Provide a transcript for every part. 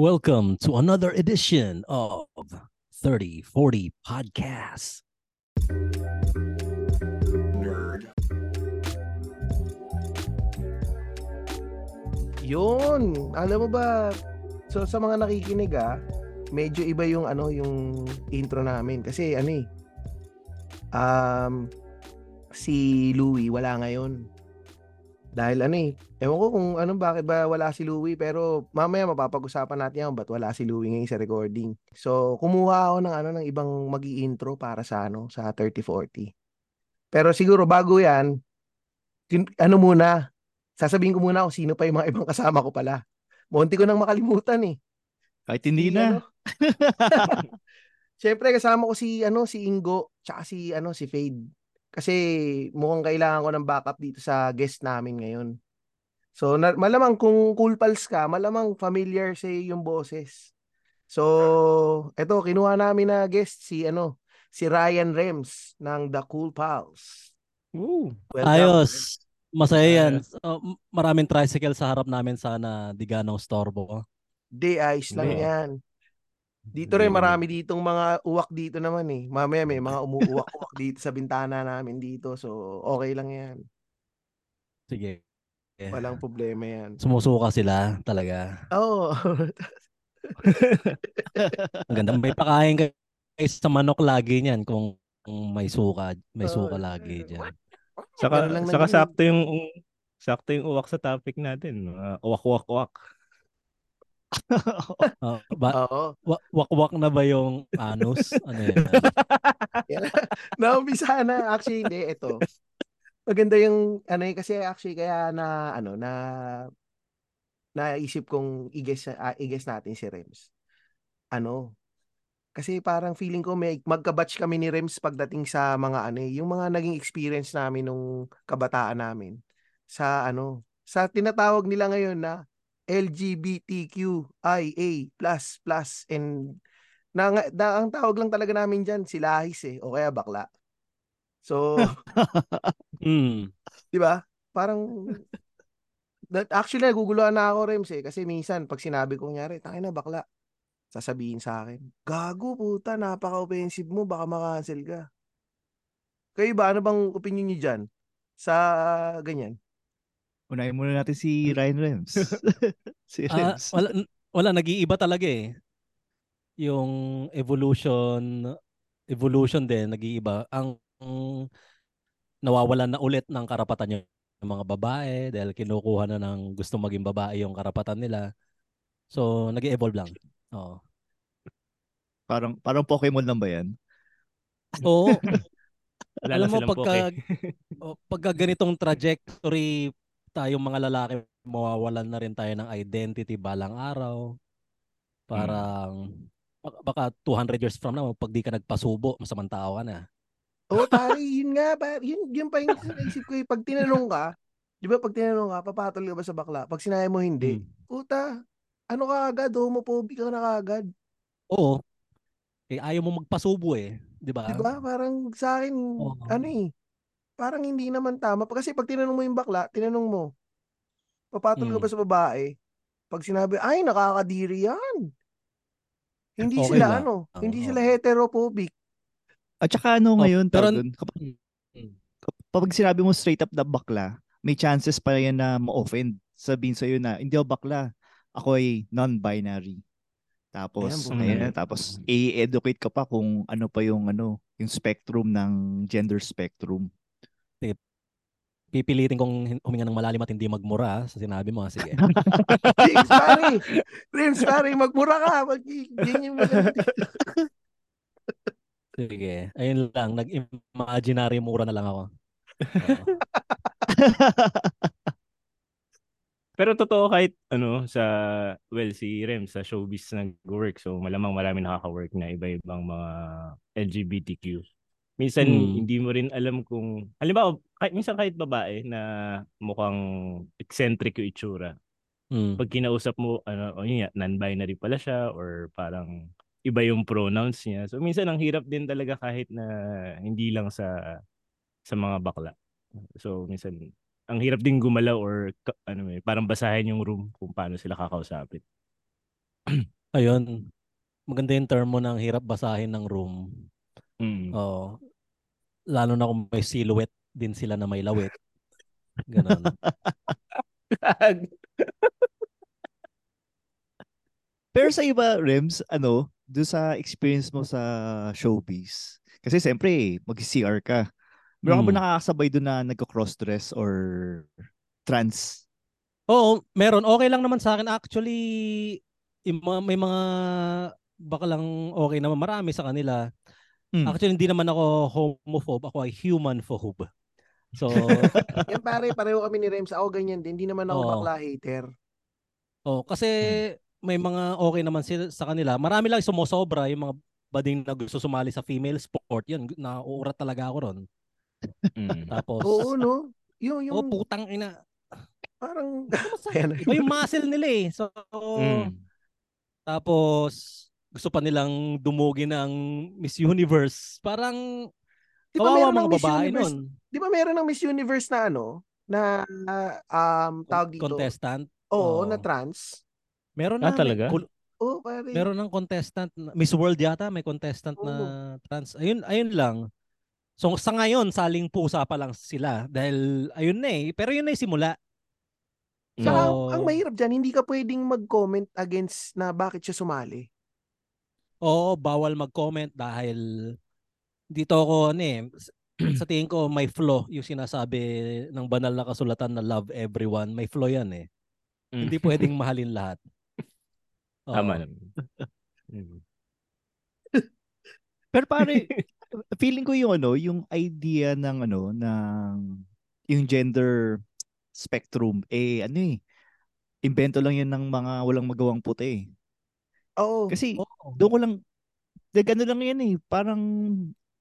Welcome to another edition of 3040 Podcast. Nerd. Yun, alam mo ba, so sa mga nakikinig ah, medyo iba yung ano, yung intro namin kasi ano eh. Um si Louie wala ngayon. Dahil ano eh, ewan ko kung ano bakit ba wala si Louie pero mamaya mapapag-usapan natin yan ba't wala si Louie ngayon sa recording. So kumuha ako ng ano ng ibang magi intro para sa ano sa 3040. Pero siguro bago yan, ano muna, sasabihin ko muna kung sino pa yung mga ibang kasama ko pala. Munti ko nang makalimutan eh. Kahit hindi na. ano, Siyempre kasama ko si ano si Ingo tsaka si ano si Fade. Kasi mukhang kailangan ko ng backup dito sa guest namin ngayon. So na, malamang kung cool pals ka, malamang familiar sa yung boses. So eto kinuha namin na guest si ano si Ryan Rems ng The Cool Pals. Woo. Welcome. Ayos. Masaya yan. Uh, maraming tricycle sa harap namin sana di ganong storbo. Di ayos lang Hindi. yan. Dito rin marami ditong mga uwak dito naman eh. Mamaya may mga umuuwak-uwak dito sa bintana namin dito. So okay lang yan. Sige. Walang problema yan. Sumusuka sila talaga. Oo. Ang ganda. May pakain kayo sa manok lagi niyan kung, kung may suka. May suka Oh, lagi dyan. Saka, lang saka naman sakto yung sakto yung uwak sa topic natin. Uh, uwak, uwak, uwak. Uh, ba, Oo. Wa- wak-wak na ba yung anus? Ano yan? Naumpisa na. Actually, hindi. Ito. Maganda yung, ano eh, kasi actually kaya na, ano, na, naisip kong i-guess, ah, i-guess natin si Rems. Ano, kasi parang feeling ko may magka-batch kami ni Rems pagdating sa mga ano eh, yung mga naging experience namin nung kabataan namin sa ano, sa tinatawag nila ngayon na LGBTQIA++ and na, na, ang tawag lang talaga namin diyan si Lahis eh o kaya bakla. So, Mm. 'di ba? Parang that actually naguguluhan na ako Rems eh kasi minsan pag sinabi ko nyari, tangina na bakla. Sasabihin sa akin, gago puta, napaka-offensive mo, baka makancel ka. Kayo ba ano bang opinion niyo diyan sa ganyan? Unahin muna natin si Ryan Rems. si Ah, Rems. wala, n- wala, nag-iiba talaga eh. Yung evolution, evolution din, nag-iiba. Ang ang nawawalan na ulit ng karapatan yung mga babae dahil kinukuha na ng gusto maging babae yung karapatan nila. So, nag-evolve lang. Oo. Parang parang Pokemon lang ba yan? Oo. Wala Alam mo, pagka, pagka ganitong trajectory, tayong mga lalaki, mawawalan na rin tayo ng identity balang araw. Parang, baka- baka 200 years from now, pag di ka nagpasubo, masamang tao ka na. Oo, pare, yun nga, pare, yun, yun pa yung naisip ko eh. Pag tinanong ka, di ba pag tinanong ka, papatol ka ba sa bakla? Pag sinabi mo hindi, Mm. puta, ano ka agad, homophobic ka na agad. Oo. Eh, ayaw mo magpasubo eh. Di ba? Di ba? Parang sa akin, Oo. ano eh, parang hindi naman tama. Kasi pag tinanong mo yung bakla, tinanong mo, papatol ka Mm. ba sa babae? Pag sinabi, ay, nakakadiri yan. Hindi Okay sila lang. ano, hindi Oo. sila heterophobic. At saka ano Oh, ngayon, pero- tawag dun, kapag, Mm. kapag sinabi mo straight up na bakla, may chances pa yan na ma-offend. Sabihin sa'yo na, hindi ako bakla. Ako ay non-binary. Tapos, Ayan, ayan, tapos i-educate ka pa kung ano pa yung ano, yung spectrum ng gender spectrum. Pipilitin kong huminga ng malalim at hindi magmura sa sinabi mo. ah. Sige. James, pare, James, pare, magmura ka. Mag, mo. Sige. Ayun lang. Nag-imaginary mura na lang ako. Pero totoo kahit ano sa well si Rem sa showbiz nag-work so malamang marami nakaka-work na iba-ibang mga LGBTQ. Minsan Hmm. hindi mo rin alam kung halimbawa kahit minsan kahit babae na mukhang eccentric yung itsura. Mm. Pag kinausap mo ano o yun non-binary pala siya or parang iba yung pronouns niya. So minsan ang hirap din talaga kahit na hindi lang sa sa mga bakla. So minsan ang hirap din gumalaw or ano eh, parang basahin yung room kung paano sila kakausapin. Ayun. Maganda yung term mo ng hirap basahin ng room. Mm. Oo. Lalo na kung may silhouette din sila na may lawit. Ganon. Pero sa iba, Rems, ano, do sa experience mo sa showbiz, kasi siyempre, mag-CR ka. Meron ka ba Hmm. nakakasabay doon na nagko-crossdress or trans? Oo, meron. Okay lang naman sa akin. Actually, yung mga, may mga bakalang okay naman. Marami sa kanila. Hmm. Actually, hindi naman ako homophobe. Ako ay human phobe. So, Yan pare, pareho kami ni Rems. Ako ganyan din. Hindi naman ako Oo. bakla hater. oh, kasi may mga okay naman sila sa kanila. Marami lang sumusobra yung mga bading na gusto sumali sa female sport. Yun, nauurat talaga ako ron. Mm. Tapos, Oo, no? Yung, yung oh, putang ina. parang... Basta, Ayan. Yung muscle nila eh. So, Mm. tapos, gusto pa nilang dumugi ng Miss Universe. Parang, Di ba kawawa mga Miss babae Universe? nun. Di ba meron ng Miss Universe na ano? Na, um, tawag dito? Contestant. Oo, Oo. na trans. Meron Ah, na. talaga? kul- Oo, pare. meron ng contestant. na- Miss World yata, may contestant na trans. Ayun, ayun lang. So sa ngayon, saling pusa pa lang sila. Dahil, ayun na eh. Pero yun na yung simula. Saka, So- ang mahirap dyan, hindi ka pwedeng mag-comment against na bakit siya sumali. Oo, bawal mag-comment dahil dito ako ano eh, sa tingin ko may flaw yung sinasabi ng banal na kasulatan na love everyone. May flaw yan eh. Mm. Hindi pwedeng mahalin lahat. Oo. Tama naman. Mm. Pero pare, feeling ko yung ano, yung idea ng ano, ng yung gender spectrum, eh ano eh, invento lang yan ng mga walang magawang puti. eh. Oo. Kasi Oo. Doon ko lang, de, ano lang yan eh, parang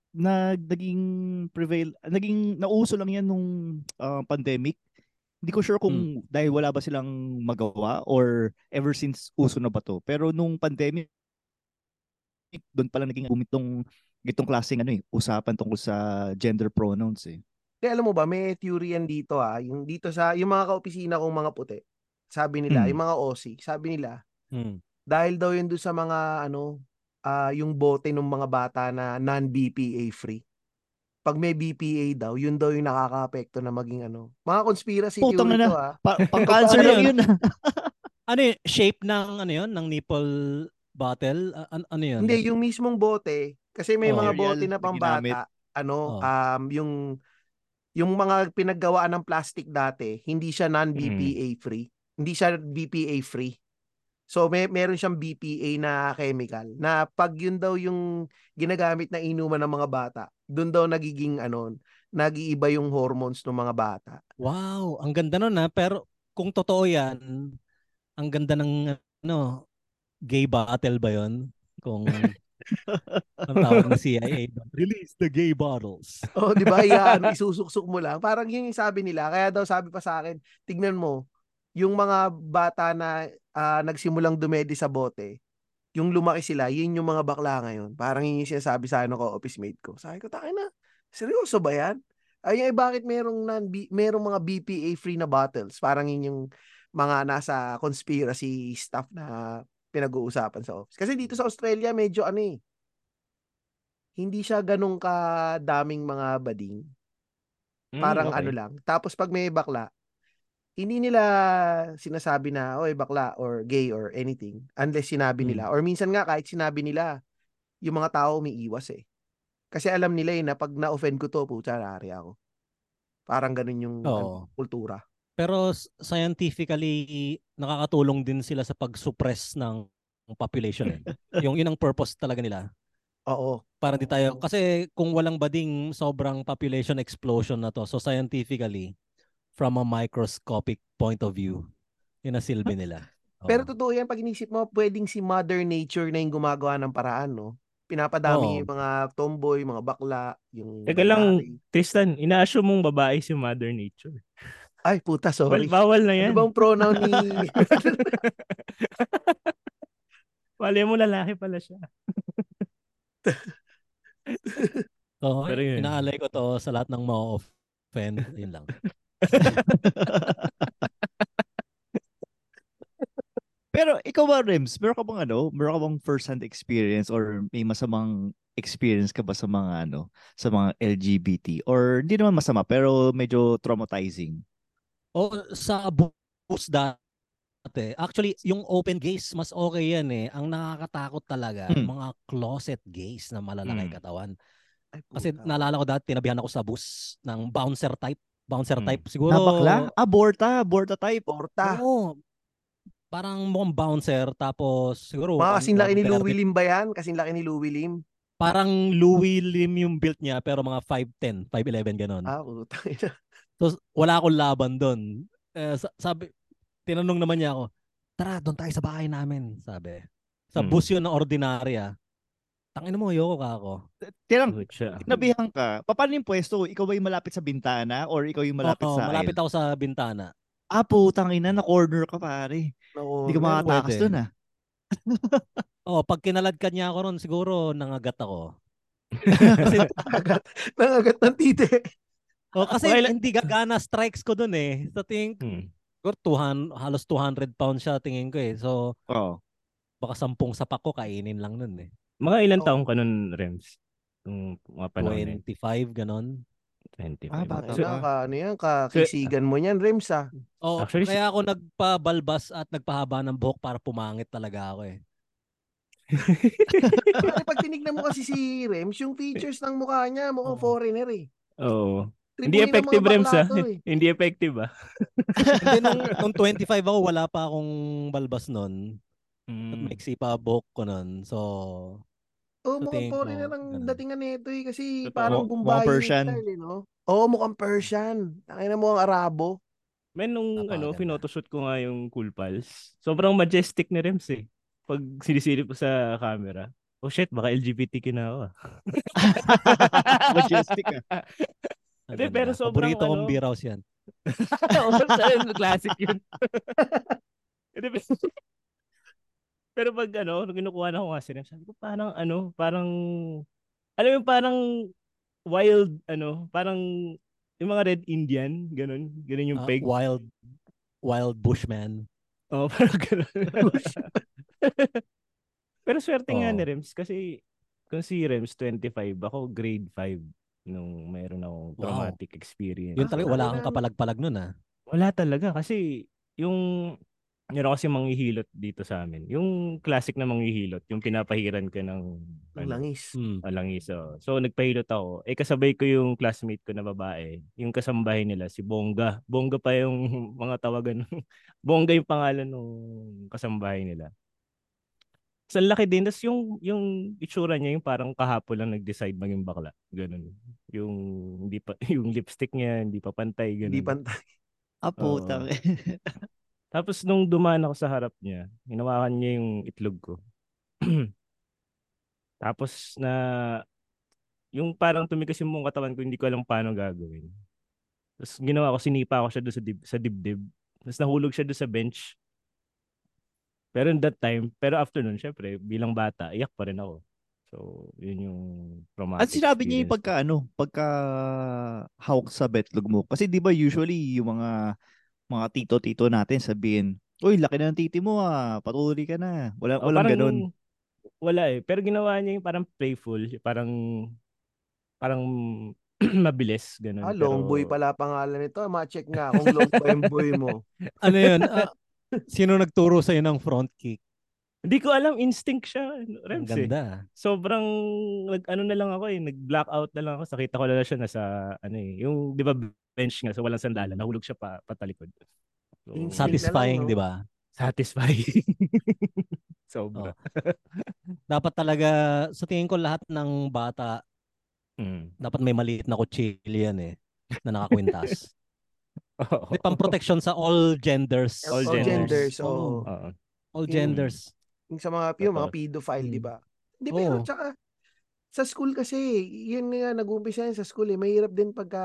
na naging prevail, naging nauso lang yan nung ah, pandemic. Hindi ko sure kung dahil wala ba silang magawa or ever since uso na ba to. Pero nung pandemic, doon pala naging umitong itong klaseng ano eh, usapan tungkol sa gender pronouns eh. Di, alam mo ba, may theory yan dito ah. Yung dito sa, yung mga kaopisina kong mga puti. Sabi nila, Hmm. yung mga OC, sabi nila, Hmm. Dahil daw yun doon sa mga ano, ah yung bote ng mga bata na non-BPA free. Pag may BPA daw, yun daw yung nakaka-apekto na maging ano. Mga conspiracy Putang theory ina. to ah. Pa- pang-cancer lang yun? yun. ah. Ano yun? Shape ng ano yun? Ng nipple bottle? An- ano yun? Hindi, yung mismong bote, kasi may Oh. mga bote na na pambata, ano, Oh. um, yung yung mga pinaggawaan ng plastic dati, hindi siya non-BPA free. Hindi siya BPA free. So may meron siyang BPA na chemical na pag yun daw yung ginagamit na inuman ng mga bata, doon daw nagiging ano, nag-iiba yung hormones ng mga bata. Wow, ang ganda nun ha. Pero kung totoo yan, ang ganda ng ano, gay battle ba yun? Kung ang tawag ng CIA. Release the gay bottles. Oh, di ba? Iyaano, isusuksok mo lang. Parang yun yung sabi nila. Kaya daw sabi pa sa akin, tignan mo, yung mga bata na ah, nagsimulang dumedi sa bote, yung lumaki sila, yun yung mga bakla ngayon. Parang yun yung sinasabi sa ano ko, office mate ko. Sabi ko, takin na, seryoso ba yan? Ay, eh, bakit merong, non, merong mga BPA free na bottles? Parang yun yung mga nasa conspiracy stuff na pinag-uusapan sa office. Kasi dito sa Australia, medyo ano eh, hindi siya ganun kadaming mga bading. Mm, Parang okay. ano lang. Tapos pag may bakla, hindi nila sinasabi na, oy bakla or gay or anything. Unless sinabi nila. Or minsan nga kahit sinabi nila, yung mga tao umiiwas eh. Kasi alam nila eh na pag na-offend ko to, puta, nari ako. Parang ganun yung ano, kultura. Pero scientifically, nakakatulong din sila sa pag-suppress ng population. Eh. yung yun ang purpose talaga nila. Oo. Para di tayo, kasi kung walang bading, sobrang population explosion na to. So scientifically, from a microscopic point of view, yun ang silbi nila. Pero Oo. totoo yan, pag inisip mo, pwedeng si Mother Nature na yung gumagawa ng paraan, no? Pinapadami Oo. yung mga tomboy, mga bakla, yung... Teka lang. Tristan, ina-assume mong babae si Mother Nature. Ay, puta, Well, sorry. bawal na Ano yan. bang pronoun ni... Mali mo lalaki pala siya. Oo, Pero yun. inaalay ko to sa lahat ng mga offend. Yun lang. Pero ikaw ba, Rems? Meron ka bang ano? Meron ka bang first-hand experience or may masamang experience ka ba sa mga ano, sa mga LGBT? Or hindi naman masama, pero medyo traumatizing. O sa bus dati, actually, yung open gays, mas okay yan eh. Ang nakakatakot talaga, Hmm. mga closet gays na malalaki Hmm. katawan. Ay, Kasi naalala ko dati, tinabihan ako sa bus ng bouncer type. Bouncer Hmm. type. Siguro, Nabakla? Aborta, aborta type. Porta. Oo. Parang mukhang bouncer, tapos siguro... Mga kasing laki ni Louie Lim ba yan? Kasing laki ni Louie Lim? Parang Louis Lim yung build niya, pero mga 5'10", 5'11", ganon. Ah, puta. ina. So, wala akong laban doon. Eh, sa- sabi, tinanong naman niya ako, tara, doon tayo sa bahay namin, sabi. Sa Hmm. bus yun na ordinarya. Tangin mo, ayoko ka ako. Siya. nabihan ka. Pa- Paano yung pwesto? Ikaw ba yung malapit sa bintana or ikaw yung malapit Oo, sa malapit aisle? ako sa bintana. Ah, putang ina, na-corner ka pare. Hindi ka men. makatakas dun ah. Oh, pag kinaladkad niya ako ron, siguro nangagat ako. Nangagat, nangagat ng tite. Oh, kasi lang. hindi gagana strikes ko dun eh. Sa tingin ko, Hmm. siguro 200, halos 200 pounds siya tingin ko eh. So, Oo. baka sampung sapak ko kainin lang nun eh. Mga ilang Oh. taong ka nun, Rems? Yung mga panahon na yun? 25, ganon. 25. Ah, bata So, na, ka, ano yan, kakisigan mo niyan, Rems ah. Oh, Actually, kaya ako nagpabalbas at nagpahaba ng buhok para pumangit talaga ako eh. Kasi pag tinignan mo kasi si Rems, yung features ng mukha niya, mukhang Oo. foreigner eh. Oo. Tribuhin Hindi effective, Rems, ah. eh. Hindi effective, ah. Hindi, nung, nung 25 ako, wala pa akong balbas nun. At Hmm. maiksi pa buhok ko nun. So, Oo, So, mukhang foreigner ang datingan nito eh. Kasi Totoo. parang Mukhang Bombay Persian. style eh, no? Oo, mukhang Persian. Tangina mo ang Arabo. Men, nung ano, Napakaganda. pinotoshoot ko nga yung Cool Pals, sobrang majestic ni Rems eh. Pag sinisilip ko sa camera. Oh shit, baka LGBTQ na ako. ah. Majestic ah. Hindi, ganda. pero sobrang Paborito kong ano- beer house yan. Oo, classic yun. Hindi, pero- pag ano, nung kinukuha na ko nga si Rems, sabi ko parang ano, parang, alam mo yung parang wild, ano, parang yung mga Red Indian, ganun, ganun yung Ah, peg. wild, wild bushman. Oo, parang ganun. Pero swerte nga Oo. ni Rems kasi kung si Rems 25, ako grade 5 nung mayroon akong Wow. traumatic experience. Yun Ah, talaga, wala kailangan- kang kapalag-palag nun ah. Wala talaga kasi yung meron kasi manghihilot dito sa amin. Yung classic na manghihilot, yung pinapahiran ka ng Ang ano, langis. Hmm. ah, langis. oh. So nagpahilot ako. Eh kasabay ko yung classmate ko na babae. Yung kasambahay nila si Bongga. Bongga pa yung mga tawagan. Bongga yung pangalan ng kasambahay nila. Sa laki din. Tapos yung, yung itsura niya, yung parang kahapon lang nag-decide maging bakla. Ganun. Yung, hindi pa, yung lipstick niya, hindi pa pantay. Ganun. Hindi pantay. Ah, putang. Tapos nung dumaan ako sa harap niya, hinawakan niya yung itlog ko. Tapos na yung parang tumigas yung buong katawan ko, hindi ko alam paano gagawin. Tapos ginawa ko, sinipa ko siya doon sa, dib, sa dibdib. Tapos nahulog siya doon sa bench. Pero in that time, pero after nun, syempre, bilang bata, iyak pa rin ako. So, yun yung traumatic At sinabi niya yung pagka ano, pagka hawak sa betlog mo. Kasi di ba usually yung mga mga tito-tito natin sabihin, Uy, laki na ng titi mo ah, patuloy ka na. Wala, Oh, walang parang, ganun. Wala eh. Pero ginawa niya yung parang playful, parang parang mabilis, ganun. Ah, long Pero- boy pala pangalan nito. Ma-check nga kung long pa yung boy mo. Ano yun? ah, sino nagturo sa'yo ng front kick? Hindi ko alam, instinct siya, Ang Rems eh. ganda. Sobrang, nag, ano na lang ako eh, nag-blackout na lang ako. Sakita ko na lang siya nasa, ano eh, yung, di ba, bench nga, so walang sandalan, nahulog siya pa, patalikod. So. Satisfying, di ba? satisfying. Sobra. Dapat talaga, sa tingin ko lahat ng bata, Mm. dapat may maliit na kutsilyo yan eh, na nakakwintas. Oo. May pang-protection sa all genders. All All genders. genders. oo. Oo. All Yung- genders. Yung sa mga, yung mga pedophile, Mm. di ba? Hindi, pero Oo. tsaka, sa school kasi, yun nga, nag-umpisa yan sa school eh. Mahirap din pagka,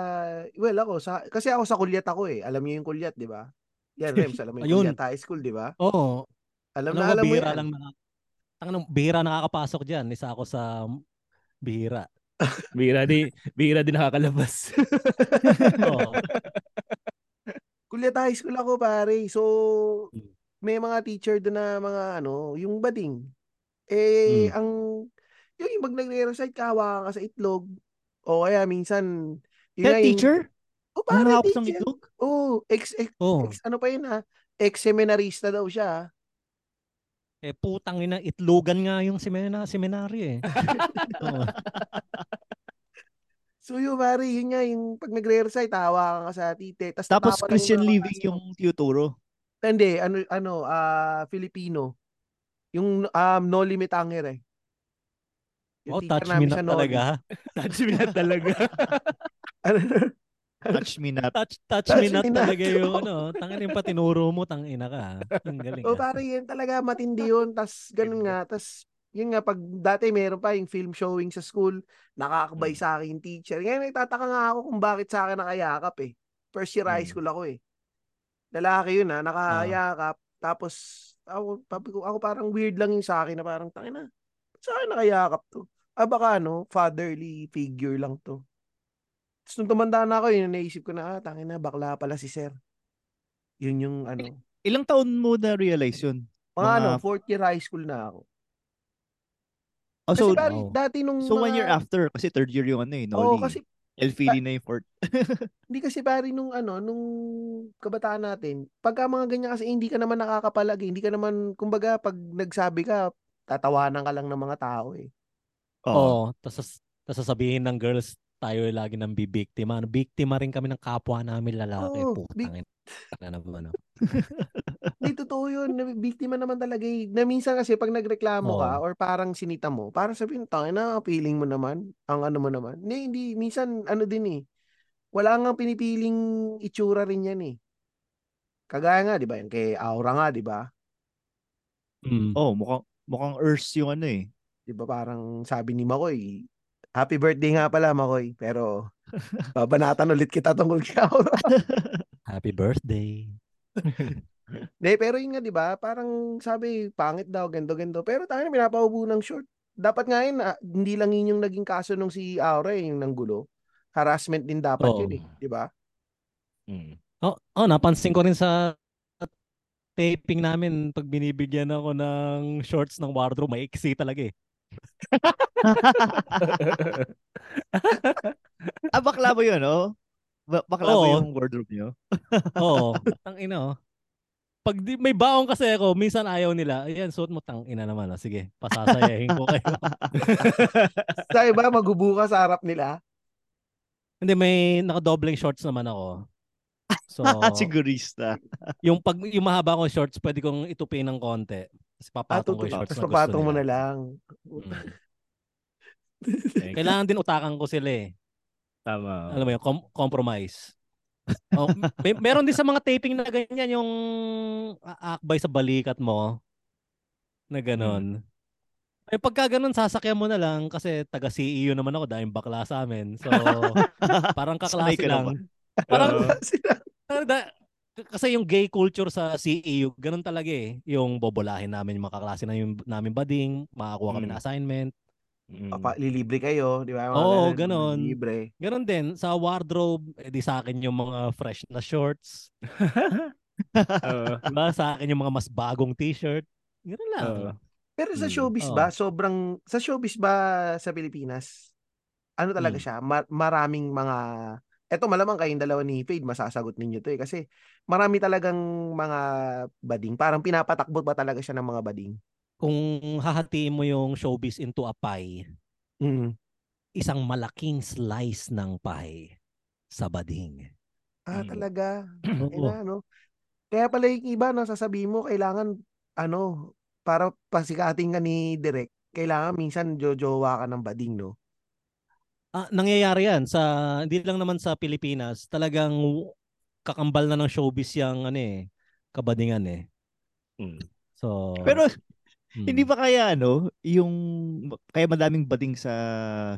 well ako, sa, kasi ako sa kulyat ako eh. Alam niyo yung kulyat, di ba? Yan, Rems, alam mo yung Ayun. kulyat high school, di ba? Oo. Alam Alam na alam mo yan. lang na, Tangan bihira nakakapasok dyan. Isa ako sa bihira. Bihira di, bihira din nakakalabas. Oo. Kulyat high school ako, pare. So, may mga teacher doon na mga ano, yung bading. Eh, Mm. ang, yung, yung pag nagre-recite ka, hawakan ka sa itlog. O kaya minsan, yun nga Head yung- teacher? O Ano pare, ng teacher. itlog? Oo, ex, ex, Oh, ex, ano pa yun ha? Ex-seminarista daw siya. eh putang ina itlogan nga yung semina seminary eh. So yun pare, yun nga yung pag nagre-recite, hawakan ka sa tite. Tas Tapos Christian living yung tinuturo. Hindi, ano, ano, ah, Filipino. Yung um, No Limit Anger eh. Yung Oh, touch me Noli. talaga. Touch me na talaga. Ano, Touch me not. Touch touch, Touch me not me not. talaga yung ano, tangin yung patinuro mo, tangina ka. Ang galing. O ah. pare, yan talaga matindi yun. Tas ganun nga. Tas yun nga, pag dati meron pa yung film showing sa school, nakakabay Mm. sa akin yung teacher. Ngayon, nagtataka nga ako kung bakit sa akin nakayakap eh. First year high Mm. school ako eh. Lalaki yun ha, nakayakap. Tapos, ako, ko, ako parang weird lang yung sa akin na parang, tangina, sa akin nakayakap to? Ah, baka ano, fatherly figure lang to. Tapos nung tumanda na ako, yun, naisip ko na, ah, tangina, bakla pala si sir. Yun yung ano. Ilang taon mo na realize yun? Mga, Mga- ano, fourth year high school na ako. Oh, Kasi so, pare, wow. dati nung so one year mga- after, kasi third year yung ano eh, Oo, Noli. kasi Elfili na yung fourth. hindi kasi pare nung ano, nung kabataan natin, pagka mga ganyan kasi hindi ka naman nakakapalagi, hindi ka naman, kumbaga, pag nagsabi ka, tatawanan ka lang ng mga tao eh. Oo. Oo, tapos tas sasabihin ng girls tayo ay lagi ng bibiktima. Ano, biktima rin kami ng kapwa namin lalaki. Oo, Putang ina. Na naman. ano. Hindi, totoo yun. Na- Biktima naman talaga eh. Na minsan kasi pag nagreklamo ka Oo. or parang sinita mo, parang sabihin, tangin na, feeling mo naman, ang ano mo naman. Hindi, hindi. Minsan, ano din eh. Wala nga pinipiling itsura rin yan eh. Kagaya nga, di ba? Yung kay Aura nga, di ba? Mm. Oh, mukhang, mukhang Earth yung ano eh. Di ba parang sabi ni Makoy, Happy birthday nga pala, Makoy. Pero, babanatan ulit kita tungkol kay Aura. Happy birthday. Hindi, pero yun nga, di ba? Parang sabi, pangit daw, gendo, gendo. Pero tayo na pinapaubo ng short. Dapat nga yun, ah, hindi lang yun yung naging kaso nung si Aura, eh, yung nanggulo. Harassment din dapat Oo. yun eh, di ba? Mm. Oh, oh, napansin ko rin sa taping namin pag binibigyan ako ng shorts ng wardrobe, maiksi talaga eh. Ah, bakla ba yun, oh? Ba- bakla ba Oo. yung wardrobe nyo? Oo, tang ina oh. Pag di, may baong kasi ako, minsan ayaw nila. Ayan, suot mo tang ina naman. Oh. Sige, pasasayahin ko kayo. Sa iba, magubuka sa harap nila. Hindi, may nakadobleng shorts naman ako. So, Sigurista. yung pag yung mahaba kong shorts, pwede kong itupin ng konti. Tapos Ah, papatong ko tutu- yung shorts Tapos na gusto mo na lang. Mm. Kailangan din utakan ko sila eh. Tama. Alam mo yun, com- compromise. oh, may, meron din sa mga taping na ganyan yung aakbay sa balikat mo na ganon. Eh pagka ganun, sasakyan mo na lang kasi taga CEO naman ako dahil bakla sa amin. So, parang kaklase lang. Parang, ah, da- kasi yung gay culture sa CEU, ganun talaga eh. Yung bobolahin namin yung mga kaklase na yung namin bading, makakuha kami Mm. ng assignment. Mm. Papa, lilibre kayo, di ba? Oo, ganun, ganon. Libre. Ganon din, sa wardrobe, edi sa akin yung mga fresh na shorts. Oo. Diba? Sa akin yung mga mas bagong t-shirt. Ganun lang. Oo. Pero sa Mm, showbiz oo. ba, sobrang, sa showbiz ba sa Pilipinas, ano talaga Mm. siya? Ma- maraming mga, eto malamang kayong dalawa ni Fade, masasagot ninyo to eh. Kasi marami talagang mga bading. Parang pinapatakbo ba talaga siya ng mga bading? Kung hahatiin mo yung showbiz into a pie, Mm. isang malaking slice ng pie sa bading. Ah, Mm. talaga. Oo. na, no? Kaya pala yung iba, no, sasabihin mo, kailangan, ano, para pasikating ka ni Direk, kailangan minsan jojowa ka ng bading, no? Ah, nangyayari yan sa hindi lang naman sa Pilipinas, talagang kakambal na ng showbiz yung ano eh, kabadingan eh. Mm. So Pero mm. hindi ba kaya ano, yung kaya madaming bading sa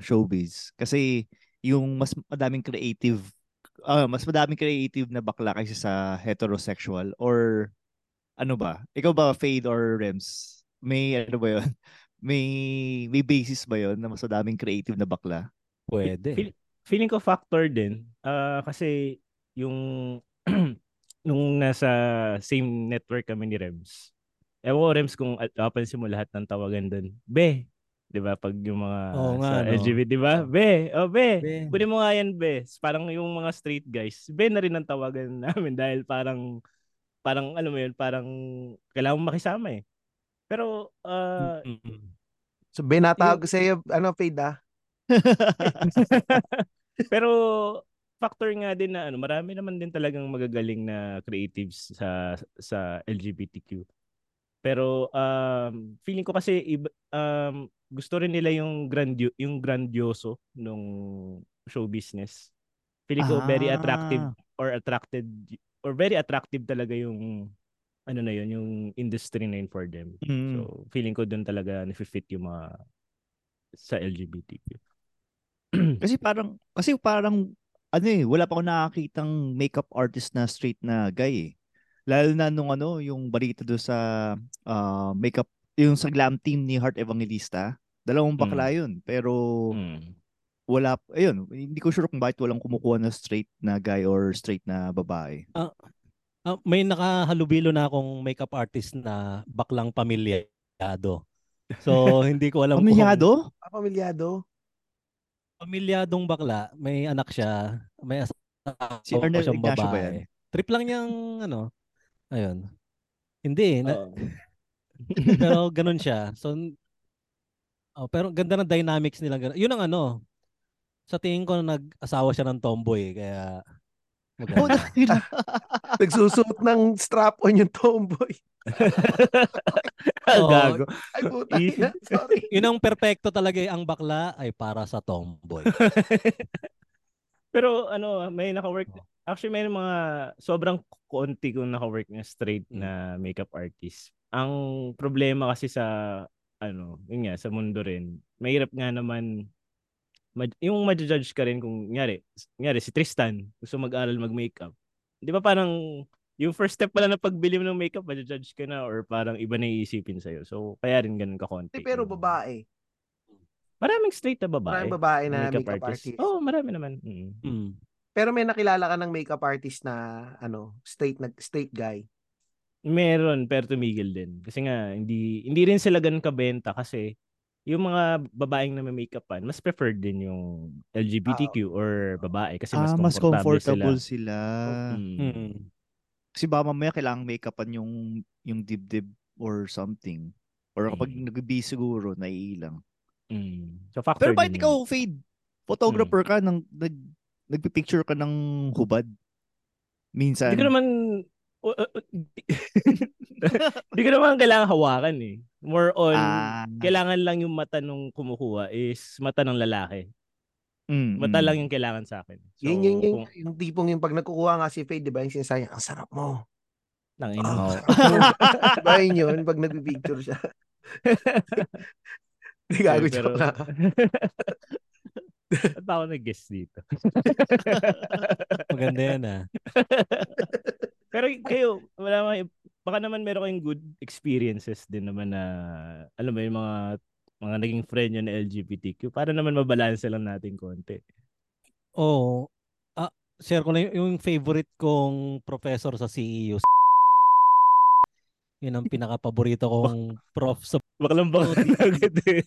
showbiz kasi yung mas madaming creative ah, mas madaming creative na bakla kaysa sa heterosexual or ano ba? Ikaw ba Fade or Rems? May ano ba 'yon? May may basis ba 'yon na mas madaming creative na bakla? Pwede. Feel- feeling ko factor din. Ah, kasi yung nung nasa same network kami ni Rems. Ewan ko, Rems, kung at- napansin mo lahat ng tawagan doon. Be. Di ba? Pag yung mga Oo nga, sa no? LGBT, di ba? Be. Oh, be. Be. Kunin mo nga yan, be. Parang yung mga straight guys, be na rin ang tawagan namin dahil parang, parang, alam mo yun, parang kailangan mo makisama eh. Pero, ah, Mm-mm. So, binatawag ko sa'yo, ano, Fade ah? Pero factor nga din na ano, marami naman din talagang magagaling na creatives sa sa LGBTQ. Pero um, feeling ko kasi iba, um, gusto rin nila yung grandio yung grandioso nung show business. Feeling ko very attractive Ah. or attracted or very attractive talaga yung ano na yun, yung industry na yun for them. Mm. So, feeling ko doon talaga nafe-fit yung mga sa LGBTQ. Kasi parang, kasi parang, ano eh, wala pa ako nakakitang makeup artist na straight na guy eh. Lalo na nung ano, yung balita doon sa ah, makeup, yung sa glam team ni Heart Evangelista. Dalawang bakla yun. Pero Mm. wala, ayun, hindi ko sure kung bakit walang kumukuha na straight na guy or straight na babae. Ah, may nakahalubilo na akong makeup artist na baklang pamilyado. So, hindi ko alam kung Pamilyado? Ah, pamilyado. Pamilyadong bakla, may anak siya, may asawa Si Arnel siyang Ignacio ba babae. yan? Trip lang niyang ano, ayun. Hindi, na, Oo. pero ganun siya. So, oh, pero ganda ng dynamics nila. Yun ang ano, sa tingin ko nag-asawa siya ng tomboy, kaya. Nagsusuot ng strap-on yung tomboy. Oo. Gago. Ay, puta na. Sorry. Yun ang perfecto talaga eh, ang bakla ay para sa tomboy. Pero ano, may naka-work. Actually, may mga sobrang konti kong naka-work na straight Mm. na makeup artist. Ang problema kasi sa ano, yun nga, sa mundo rin, mahirap nga naman ma- yung ma-judge ka rin kung nyari, nyari si Tristan gusto mag-aral mag-makeup. 'Di ba parang yung first step pala na pagbili mo ng makeup, ma-judge ka na or parang iba na iisipin sa'yo. So, kaya rin ganun ka konti. Eh, Pero babae. Maraming straight na babae. Maraming babae na makeup, artist. Oo, oh, marami naman. Mm. Mm. Pero may nakilala ka ng makeup artist na ano, straight na straight guy. Meron, pero tumigil din. Kasi nga, hindi hindi rin sila ganun kabenta kasi yung mga babaeng na may makeupan, mas preferred din yung LGBTQ or babae kasi mas ah, mas comfortable, comfortable sila. sila. Mm. Mm. Kasi baka mamaya kailangan make-upan yung, yung dibdib or something. Or kapag Mm. nag-be siguro, naiilang. Mm. So factor Pero bakit ikaw, yun. Fade? Photographer ka, nang, nag, nagpipicture ka ng hubad? Minsan. Hindi ko naman uh, uh, uh, Hindi ko naman kailangan hawakan eh. More on Ah, kailangan lang yung mata nung kumukuha is mata ng lalaki. mm, Mata mm. lang yung kailangan sa akin. So, Yun, yun, yun, kung, yung tipong yung pag nagkukuha nga si Fade, di ba, yung sinasabi, ang sarap mo. nang Ah, ina mo. ba yun yun, pag nagpipicture siya. Di gago Pero- joke na. Ba't ba ako nag-guess dito? Maganda yan ah. Pero kayo, wala mga, baka naman meron kayong good experiences din naman na, alam mo yung mga, mga naging friend nyo na LGBTQ para naman mabalanse lang natin konti. Oo. Ah, share ko na yung, yung favorite kong professor sa CEU. Yun ang pinaka-paborito kong prof sa Baklang baka di- agad eh.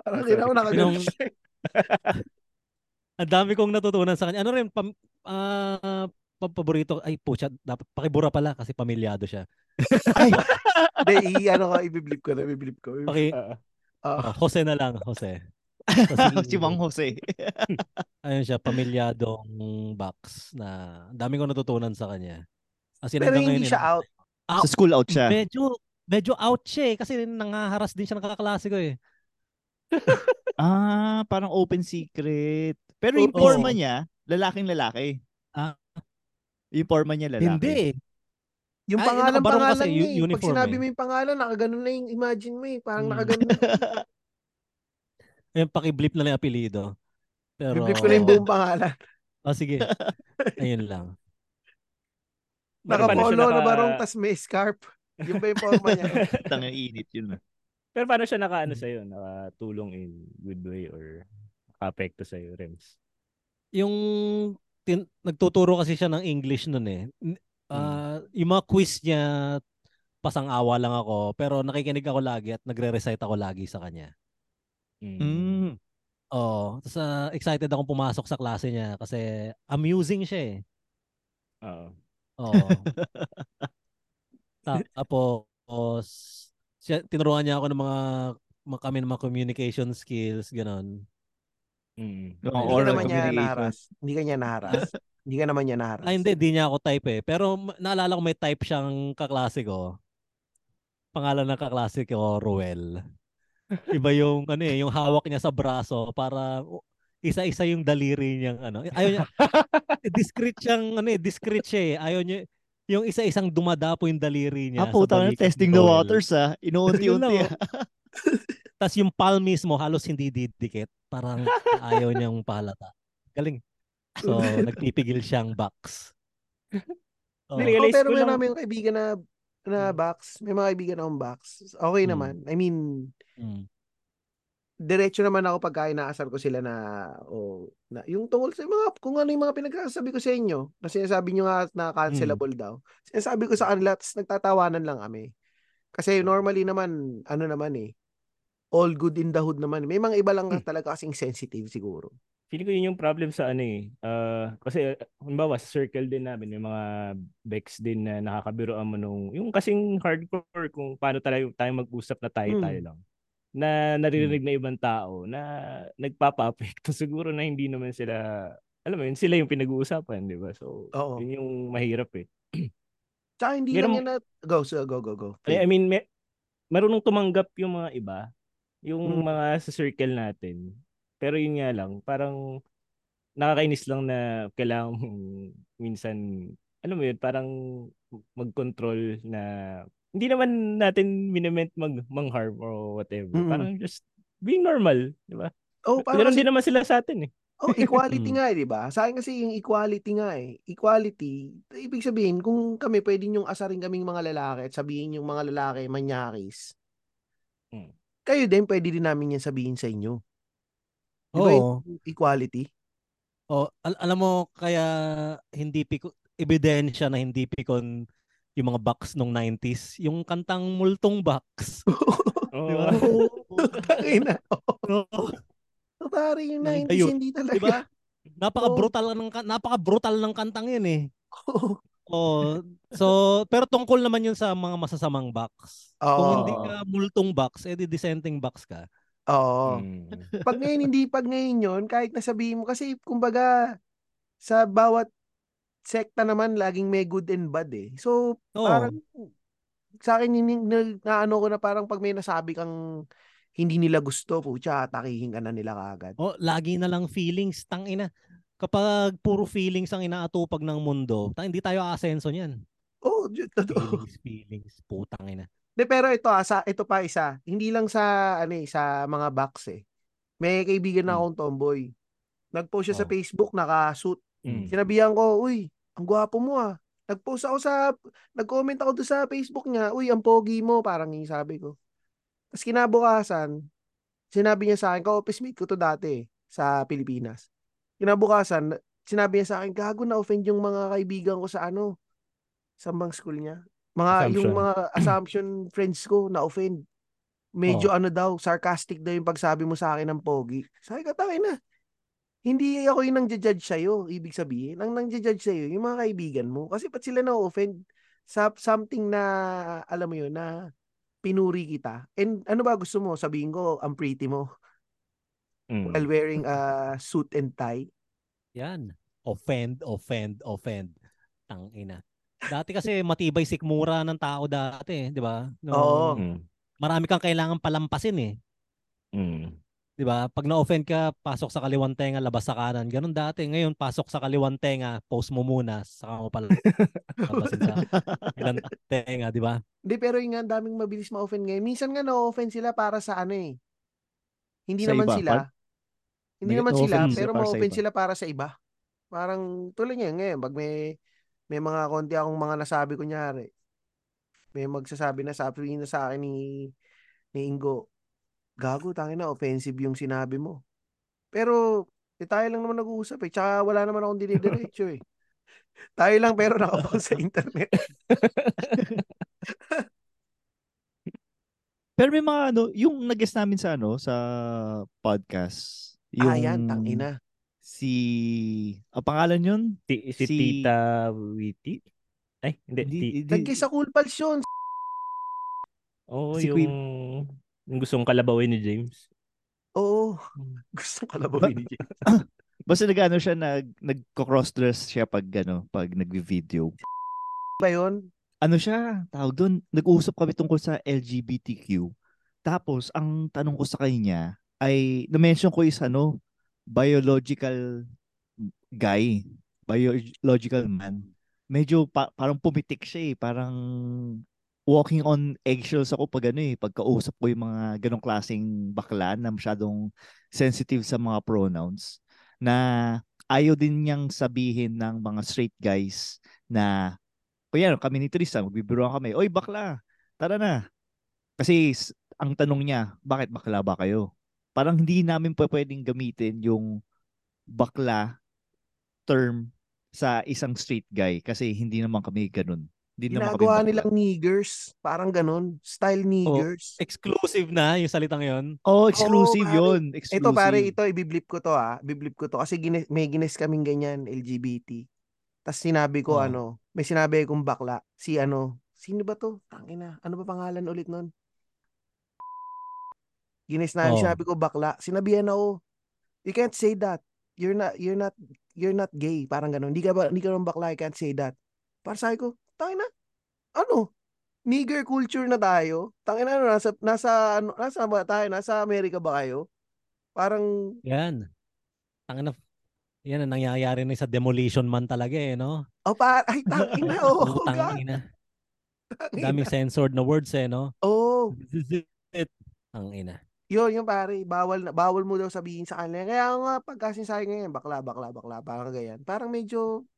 Parang hindi na Yung- siya. Ang dami kong natutunan sa kanya. Ano rin, pam, pa- paborito, ay pucha, dapat pakibura pala kasi pamilyado siya. Ay, hindi, i- ano ka, ibiblip ko na, ibiblip ko. Paki, Ah, Ah, oh, Jose na lang, Jose. si Mang Jose. Ayun siya, pamilyadong box na dami kong natutunan sa kanya. As in, pero hindi ngayon, siya out. Ah, Sa school out siya. Medyo, medyo out siya eh, kasi nangaharas din siya ng kaklase ko eh. Ah, parang open secret. Pero yung Oo. forma niya, lalaking lalaki. Ah. Yung forma niya lalaki. Hindi. Yung Ay, pangalan, pangalan kasi, niya eh. Pag uniform sinabi eh. mo yung pangalan, nakaganon na yung imagine mo eh. Parang Hmm. nakaganon. Yung pakiblip na lang yung apelido. Pero, Biblip ko na yung buong pangalan. Oh, sige. Ayun lang. Nakapolo na naka- barong, tas may scarf. Yung ba yung forma niya? Tangang init yun. ah. Pero paano siya naka, ano sa'yo, nakatulong in good way or naka-apekto sa'yo, Rems? Yung tin- nagtuturo kasi siya ng English nun eh. N- Ah, yung mga quiz niya pasang-awa lang ako pero nakikinig ako lagi at nagre-recite ako lagi sa kanya. Mm. Mm. Oo, tapos ah, excited akong pumasok sa klase niya kasi amusing siya eh. Oo. Oo. Tapos siya, tinuruan niya ako ng mga, mga kami ng mga communication skills, ganon. Mm. Yung Hindi naman niya naharas. Hindi ka niya naharas. Hindi ka naman niya naharas. Ah, hindi, di niya ako type eh. Pero naalala ko may type siyang kaklase ko. Pangalan ng kaklase ko, Ruel. Iba yung, ano eh, yung hawak niya sa braso para isa-isa yung daliri niyang ano. Ayaw niya, discreet siyang, ano eh, discreet siya eh. Ayaw niya, yung isa-isang dumadapo yung daliri niya. Ah, puta na, testing the waters ah. Inuunti-unti lang, ah. Tapos yung palm mismo, halos hindi didikit. Parang ayaw niyang pahalata. Galing. So, nagpipigil siyang box. Oh. Hindi, Oh, pero lang- namin kaibigan na na box. May mga kaibigan akong box. Okay Hmm. naman. I mean, Mm. diretso naman ako pagka inaasar ko sila na o na yung tungkol sa mga kung ano yung mga pinagsasabi ko sa inyo na sinasabi nyo nga na cancelable daw. Sinasabi ko sa kanila tapos nagtatawanan lang kami. Kasi normally naman ano naman eh all good in the hood naman. May mga iba lang talaga kasing sensitive siguro. Feeling ko yun yung problem sa ano eh. Ah, kasi, uh, halimbawa, sa circle din namin, may mga Bex din na nakakabiroan mo nung, yung kasing hardcore kung paano tayo, tayo mag-usap na tayo-tayo Hmm. lang. Na naririnig na ibang tao na nagpapa-apekto siguro na hindi naman sila, alam mo yun, sila yung pinag-uusapan, di ba? So, Oo. yun yung mahirap eh. Tsaka hindi Meron- lang yan na go so go go go. I, I mean, may, marunong tumanggap yung mga iba, yung Mm. mga sa circle natin. Pero yun nga lang, parang nakakainis lang na kailangan minsan, ano mo yun, parang mag-control na hindi naman natin minament mag mangharm or whatever. Mm. Parang just being normal, di ba? oh, parang Ganun kasi- din naman sila sa atin eh. Oh, equality Mm. nga eh, 'di ba? Sa akin kasi yung equality nga eh. Equality, ibig sabihin kung kami pwede yung asarin kaming mga lalaki at sabihin yung mga lalaki manyakis. Mm. Kayo din pwede din namin yan sabihin sa inyo. Di ba Oo. equality? Oh, al- alam mo kaya hindi piko ebidensya na hindi pikon yung mga box nung 90s, yung kantang Multong Box. Oo. Di ba? Tangina. Oo. Pare yung Nang 90s, ayun. hindi Di ba? talaga. Napaka-brutal ng kan- napaka-brutal ng kantang 'yun eh. Oh, so pero tungkol naman 'yun sa mga masasamang box. Kung Oo. hindi ka multong box, edi dissenting box ka. Oo. Mm. Pag ngayon, hindi pag ngayon yun, kahit nasabihin mo, kasi kumbaga, sa bawat sekta naman, laging may good and bad eh. So, Oo. parang, sa akin, hindi, na, naano ko na parang pag may nasabi kang hindi nila gusto, pucha, atakihin ka na nila kagad. Oh, lagi na lang feelings, tangina. Kapag puro feelings ang inaatupag ng mundo, tang hindi tayo aasenso niyan. Oh, totoo. Feelings, feelings, putang ina. De, pero ito, ah, sa, ito pa isa, hindi lang sa, ano eh, sa mga box eh. May kaibigan na Hmm. akong tomboy. Nag-post siya sa Oh. Facebook, naka-suit. Mm. Sinabihan ko, uy, ang gwapo mo ah. Nag-post ako sa, nag-comment ako doon sa Facebook niya, uy, ang pogi mo, parang yung sabi ko. Tapos kinabukasan, sinabi niya sa akin, ka-office mate ko to dati eh, sa Pilipinas. Kinabukasan, sinabi niya sa akin, gago na offend yung mga kaibigan ko sa ano, sa bang school niya. Mga, yung Assumption. mga assumption friends ko na offend. Medyo ano daw, sarcastic daw yung pagsabi mo sa akin ng pogi. Sabi ko, tayo na. Hindi ako yung nang-judge sa'yo, ibig sabihin. Ang nang-judge sa'yo, yung mga kaibigan mo. Kasi ba't sila na-offend sa something na, alam mo yun, na pinuri kita. And ano ba gusto mo? Sabihin ko, ang pretty mo Mm. while wearing a suit and tie. Yan. Offend, offend, offend. Tang ina. Dati kasi matibay sikmura ng tao dati, eh, 'di ba? No, Oo. Mm. Marami kang kailangan palampasin eh. Mm. 'Di ba? Pag na-offend ka, pasok sa kaliwang tenga, labas sa kanan. Ganun dati. Ngayon, pasok sa kaliwang tenga, post mo muna, saka mo pala labasin sa ilang tenga, 'di ba? Hindi, pero yung daming mabilis ma-offend ngayon. Minsan nga na-offend sila para sa ano eh. Hindi Sa naman iba, sila. Hindi Nag- naman sila, pero sa iba. sila para sa iba. Parang tulad niya ngayon, pag may may mga konti akong mga nasabi kunyari, may magsasabi na sabi na sa akin ni ni Ingo, gago, tangin na, offensive yung sinabi mo. Pero, eh, tayo lang naman nag-uusap eh. Tsaka wala naman akong dinidiretso eh. Tayo lang pero nakapost sa internet. Pero may mga ano, yung nag-guest namin sa ano, sa podcast. Yung Ah, yan, tangina. Si, ang pangalan yun? Si, si, Si- Tita Witty? Ay, hindi. Hindi, Ti- hindi, Nag-kiss sa Cool Pals yun. Oo, si yung, Queen. yung gustong kalabawin ni James. Oo. Gusto ko kalabawin ni James. basta nag-ano siya, nag, nagko-crossdress siya pag, ano, pag nag-video. Ba yun? Ano siya, tawag doon, nag-uusap kami tungkol sa LGBTQ. Tapos, ang tanong ko sa kanya ay, na-mention ko is ano, biological guy, biological man. Medyo pa- parang pumitik siya eh, parang walking on eggshells ako pag ano eh, pagkausap ko yung mga ganong klaseng bakla na masyadong sensitive sa mga pronouns na ayaw din niyang sabihin ng mga straight guys na kuya kami ni Tristan, magbibiruan kami, oy bakla, tara na. Kasi ang tanong niya, bakit bakla ba kayo? Parang hindi namin pa pwedeng gamitin yung bakla term sa isang straight guy kasi hindi naman kami ganun. Hindi naman kami Ginagawa nilang niggers. Parang ganun. Style niggers. Exclusive na yung salitang yon. Oh, exclusive Oo, pare. yun. Exclusive. Ito pare, ito ibiblip ko to ah. Biblip ko to kasi gine- may gines kaming ganyan LGBT. Tapos sinabi ko Oh. ano, may sinabi akong bakla. Si ano, sino ba to? Tangina. Ano ba pangalan ulit nun? Gines na Oh. sinabi ko bakla. Sinabihan ako, you can't say that. You're not you're not you're not gay. Parang ganun. Hindi ka ba hindi ka naman bakla, you can't say that. Para sabi ko, tangina. Ano? Nigger culture na tayo. Tangina ano nasa nasa ano nasa ba tayo? Nasa Amerika ba kayo? Parang Yan. Tangina. Yan ang nangyayari na sa demolition man talaga eh, no? oh pa ay tangina oh. Putang ina. Daming censored na words eh, no? Oh, This is it. Ang ina. Yun yung pare, bawal na bawal mo daw sabihin sa kanila. Kaya nga pagka sinasabi ngayon, bakla, bakla, bakla, parang ganyan. Parang medyo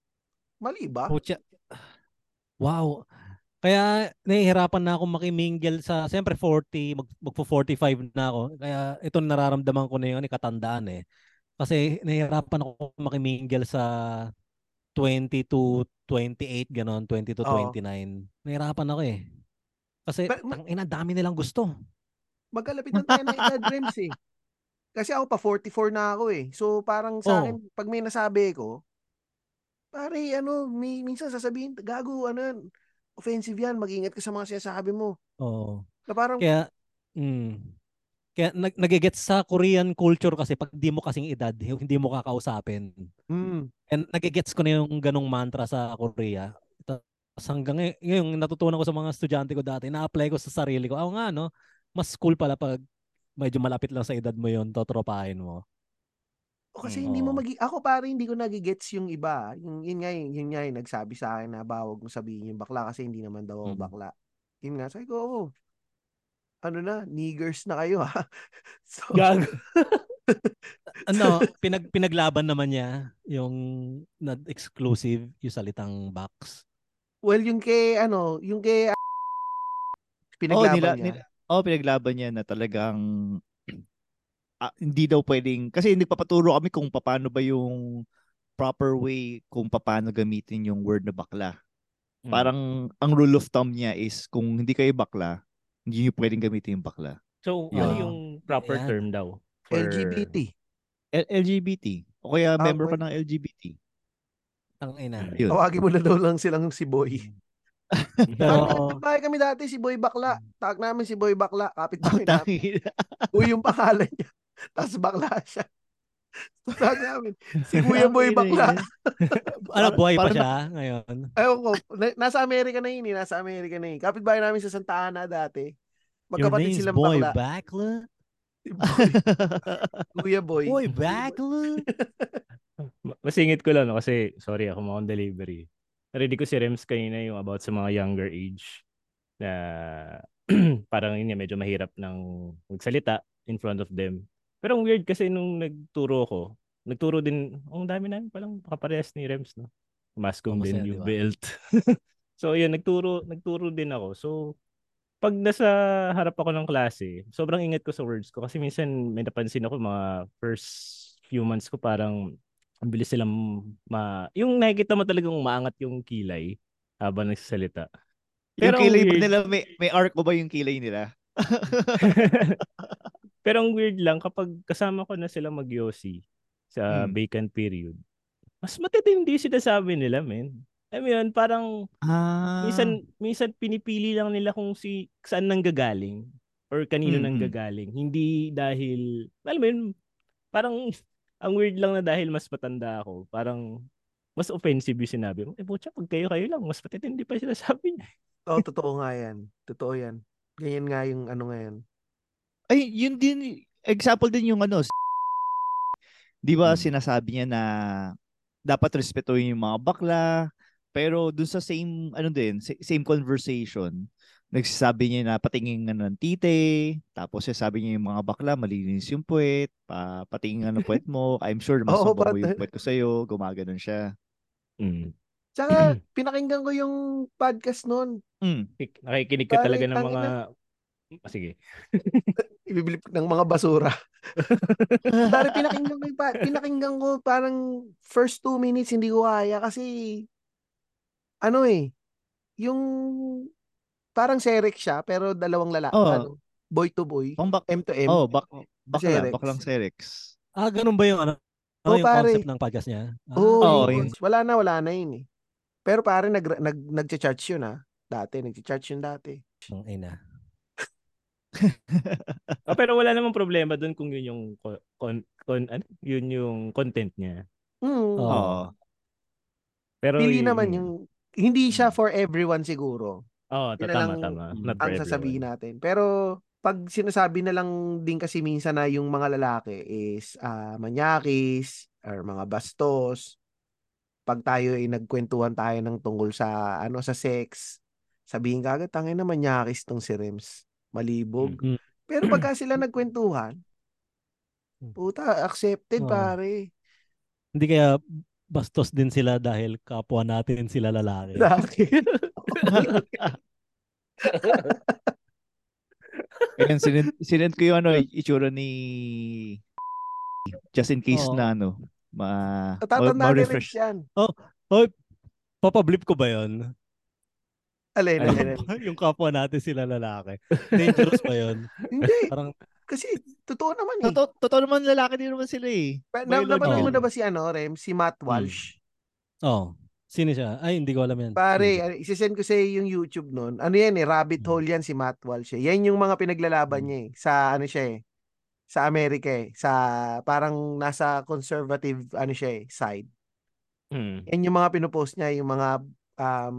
mali ba? Pucha. Wow. Kaya nahihirapan na ako makimingle sa, siyempre 40, mag, magpo 45 na ako. Kaya ito nararamdaman ko na yung ano, katandaan eh. Kasi nahihirapan ako makimingle sa 20 to 28, ganon, 20 to Oo. 29. Nahihirapan ako eh. Kasi, But- ang ina, dami nilang gusto. Magkalapit na tayo ng edad Rems eh. Kasi ako pa 44 na ako eh. So parang sa Oh. akin, pag may nasabi ko, pare ano, may, minsan sasabihin, gago, ano yan, offensive yan, mag-ingat ka sa mga sinasabi mo. Oo. Na parang, Kaya, mm, kaya nag nagigets sa Korean culture kasi pag di mo kasing edad, hindi mo kakausapin. mm, And nagigets ko na yung ganong mantra sa Korea. Tapos hanggang ngay- ngayon, natutunan ko sa mga estudyante ko dati, na-apply ko sa sarili ko. Oo nga, no? Mas cool pala pag medyo malapit lang sa edad mo yon totropahin mo. o kasi Mm, hindi mo magi ako pare hindi ko nagigets yung iba. Yung yun nga yun, yun nga yung nagsabi sa akin na bawag mo sabihin yung bakla kasi hindi naman daw ako Mm. bakla. Yun nga, sabi ko, oo. Ano na, niggers na kayo ha. so, Gago. ano, pinag pinaglaban naman niya yung not exclusive yung salitang box. well, yung kay, ano, yung kay, oh, pinaglaban nila, niya. nila- oh, pinaglaban niya na talagang ah, hindi daw pwedeng kasi nagpapaturo kami kung paano ba yung proper way kung paano gamitin yung word na bakla. Mm. Parang ang rule of thumb niya is kung hindi kayo bakla, hindi niyo pwedeng gamitin yung bakla. So, Yun. ano yung proper Ayan. term daw? For... LGBT. L- LGBT. O kaya Ah, member pa pwede. ng LGBT. Ang ina. Yun. Tawagin mo na daw lang silang si Boy. Pero, bahay kami dati si Boy Bakla. Tawag namin si Boy Bakla. Kapit Oh, bahay namin. Uy, yung pangalan niya. Tapos bakla siya. Tawag namin, si Kuya Boy Bakla. ano, buhay pa siya ngayon. Ayun ko, na- nasa Amerika na yun eh. Nasa Amerika na yun. Kapit bahay namin sa Santa Ana dati. Your Magkapatid silang Boy bakla. Bakla? Si Boy. Kuya Boy. Boy Bakla? Ma- Masingit ko lang no, kasi sorry ako mga on delivery. Narinig ko si Rems kanina yung about sa mga younger age na parang yun medyo mahirap ng magsalita in front of them. Pero ang weird kasi nung nagturo ko, nagturo din, ang dami namin palang kaparehas ni Rems, no? Mascom din yung di ba? belt. so yun, nagturo, nagturo din ako. So pag nasa harap ako ng klase, sobrang ingat ko sa words ko kasi minsan may napansin ako mga first few months ko parang ang bilis silang ma... Yung nakikita mo talagang umaangat yung kilay habang nagsasalita. Yung Pero ang kilay weird- nila, may, may arc ba yung kilay nila? Pero ang weird lang, kapag kasama ko na sila mag-yossi sa Hmm. vacant period, mas matitindi sinasabi nila, men. I mean, parang Ah. minsan minsan pinipili lang nila kung si saan nanggagaling or kanino Mm, mm. nanggagaling. Hindi dahil alam mo yun, parang ang weird lang na dahil mas matanda ako, parang mas offensive yung sinabi mo. Eh, butya, pag kayo-kayo lang, mas matitindi pa yung sinasabi niya. Oo, totoo nga yan. Totoo yan. Ganyan nga yung ano ngayon. Ay, yun din, example din yung ano, di ba Hmm. sinasabi niya na dapat respetuhin yung mga bakla, pero dun sa same, ano din, sa- same conversation, nagsasabi niya na patingin ano ng tite, tapos sabi niya yung mga bakla, malinis yung puwet, pa, patingin ano puwet mo, I'm sure mas Oo, mabango yung puwet ko sa'yo, gumaganon siya. Mm. Tsaka, pinakinggan ko yung podcast nun. Mm. Nak- Nakikinig ka Pare, talaga ng mga... Ah, sige. Ibibili ng mga basura. Pare, pinakinggan ko, pa- pinakinggan ko parang first two minutes hindi ko kaya kasi ano eh, yung parang Serex siya pero dalawang lalaki. Oo. Ano, boy to boy. Pang bak M to M. oh, bak bakla, Serex. baklang Serex. Ah, ganun ba yung ano? Oo, yung pare. concept ng podcast niya? Ah, Oo, Oo, yun. wala na, wala na yun eh. Pero pare, nag, nag, nag-charge yun ah. Dati, nag-charge yun dati. ang ina. Ah, pero wala namang problema doon kung yun yung con, con, ano? yun yung content niya. Oo. Oo. Pero Pili yun- naman yung, hindi siya for everyone siguro. Oo, na tama, lang tama. Not ang everyone. sasabihin natin. Pero pag sinasabi na lang din kasi minsan na yung mga lalaki is ah, manyakis or mga bastos, pag tayo ay nagkwentuhan tayo ng tungkol sa ano sa sex, sabihin ka agad, tangin na manyakis tong si Rems. Malibog. Mm. Pero pagka sila nagkwentuhan, Mm. puta, accepted Oo. pare. Hindi kaya bastos din sila dahil kapwa natin sila lalaki. Lalaki. Ayan, sinend, sinend ko yung ano, itsura ni just in case Oo. na ano, ma, ma, Tatanda ni Rems ma-refresh. yan. Hoy, papablip ko ba yun? Alin, alin, alin. yung kapwa natin sila lalaki. Dangerous ba yun? Hindi. Parang, Kasi, totoo naman eh. Totoo, totoo naman lalaki din naman sila eh. Pa- Na, napanood mo na ba si ano, Rem? Si Matt Walsh? oh, sino siya? Ay, hindi ko alam yan. Pare, Sino? ano, isisend ko sa iyo yung YouTube nun. Ano yan eh, rabbit Hmm. hole yan si Matt Walsh. Eh. Yan yung mga pinaglalaban Hmm. niya eh. Sa ano siya eh. Sa Amerika eh. Sa parang nasa conservative ano siya eh, side. Mm. Yan yung mga pinupost niya, yung mga um,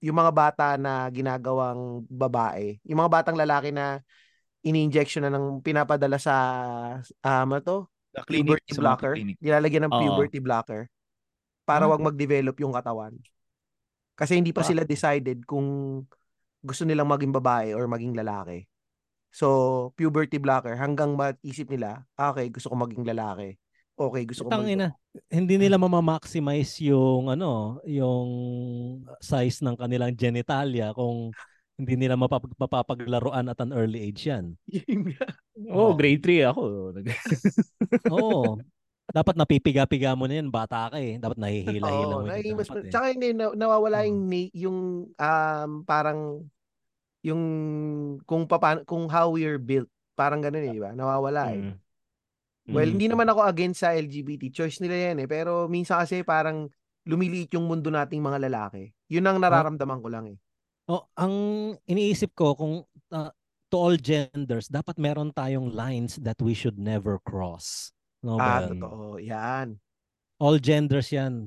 yung mga bata na ginagawang babae. Yung mga batang lalaki na ini-injection na ng pinapadala sa um, ano to? Sa clinic, puberty blocker. clinic. Nilalagyan ng puberty blocker para Ah. wag mag-develop yung katawan. Kasi hindi pa Ah. sila decided kung gusto nilang maging babae or maging lalaki. So, puberty blocker hanggang maisip nila, ah, okay, gusto ko maging lalaki. Okay, gusto ko maging ina. Hindi nila mama-maximize yung ano, yung size ng kanilang genitalia kung hindi nila mapap- mapapaglaruan at an early age yan. Oh, grade 3 ako. Oo. Dapat napipiga-piga mo na yan, bata ka eh. Dapat nahihila-hila Oo, mo yan. mas, dapat eh. tsaka hindi, na, nawawala Oo. yung, na- yung um, parang yung kung paano, kung how we're built. Parang ganun eh, di ba? Nawawala eh. Mm. Well, Mm. hindi naman ako against sa LGBT. Choice nila yan eh. Pero minsan kasi parang lumiliit yung mundo nating mga lalaki. Yun ang nararamdaman ko lang eh. Oh, ang iniisip ko kung ah, to all genders, dapat meron tayong lines that we should never cross. No ba Ah, yun? totoo. Yan. All genders yan.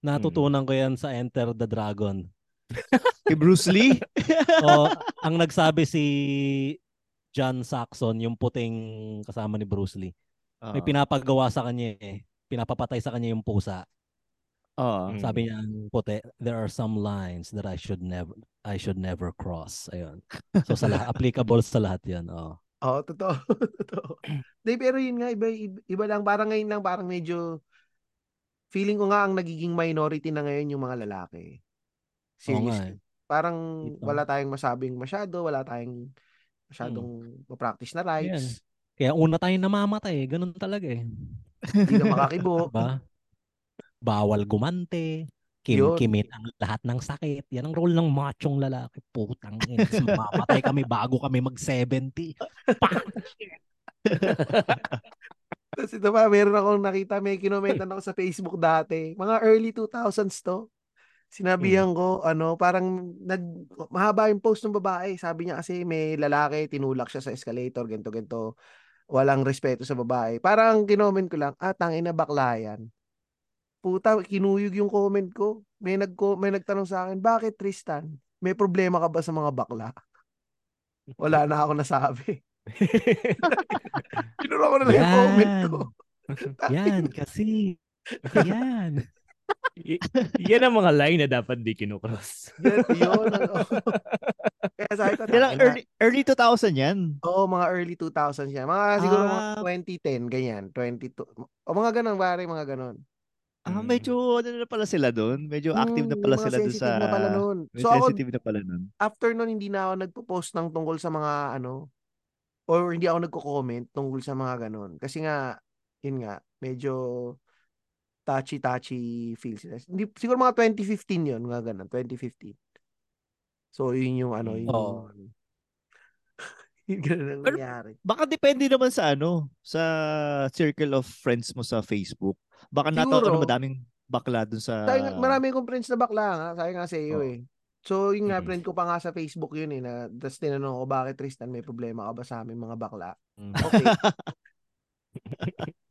Natutunan ko yan sa Enter the Dragon. Kay Bruce Lee? o, ang nagsabi si John Saxon, yung puting kasama ni Bruce Lee. May Oo. pinapagawa sa kanya eh. Pinapapatay sa kanya yung pusa. Mm. Sabi niya ang puti, there are some lines that I should never I should never cross. Ayun. So sa lahat, applicable sa lahat 'yan. Oh. Oo, totoo. totoo. Di, pero yun nga, iba, iba, lang. Parang ngayon lang, parang medyo feeling ko nga ang nagiging minority na ngayon yung mga lalaki. Oo Seriously. eh. Parang Ito. wala tayong masabing masyado, wala tayong masyadong ma-practice na rights. Kaya una tayong namamatay, ganun talaga eh. Hindi ka makakibo. Diba? bawal gumante, kim Yun. kimit ang lahat ng sakit. Yan ang role ng machong lalaki. Putang ina. Tapos Mamamatay kami bago kami mag-70. Tapos ito pa, meron akong nakita, may kinomentan ako sa Facebook dati. Mga early 2000s to. Sinabihan ko, ano, parang nag, mahaba yung post ng babae. Sabi niya kasi may lalaki, tinulak siya sa escalator, ganto ganto Walang respeto sa babae. Parang kinoment ko lang, ah, tangin na bakla yan. Puta, kinuyog yung comment ko. May, nag may nagtanong sa akin, bakit Tristan? May problema ka ba sa mga bakla? Wala na ako nasabi. Kinura ko na lang yung comment ko. Yan, kasi. Yan. Y- yan ang mga line na dapat di kinukross. Yan, yun. ano. Kaya sabi ko, Yan early, early 2000 yan. Oo, mga early 2000s yan. Mga siguro mga Ah. 2010, ganyan. 22. O mga ganun, pare, mga ganun. Ah, Mm. medyo ano na pala sila doon. Medyo active na Hmm, pala mga sila doon sa... na pala nun. So ako, sensitive na pala nun. after nun, hindi na ako nagpo-post ng tungkol sa mga ano, or hindi ako nagko-comment tungkol sa mga ganun. Kasi nga, yun nga, medyo touchy-touchy feels. Hindi, siguro mga 2015 yun, mga ganun, 2015. So, yun yung ano, yun Oo. yung... yun ganun ang nangyari. Baka depende naman sa ano, sa circle of friends mo sa Facebook. Baka Siguro. na madaming bakla dun sa... Sabi nga, marami akong friends na bakla nga. Sabi nga sa iyo Oo. eh. So, yun nga, friend ko pa nga sa Facebook yun eh. Na, Tapos tinanong ko, bakit Tristan, may problema ka ba sa aming mga bakla? Mm. Okay.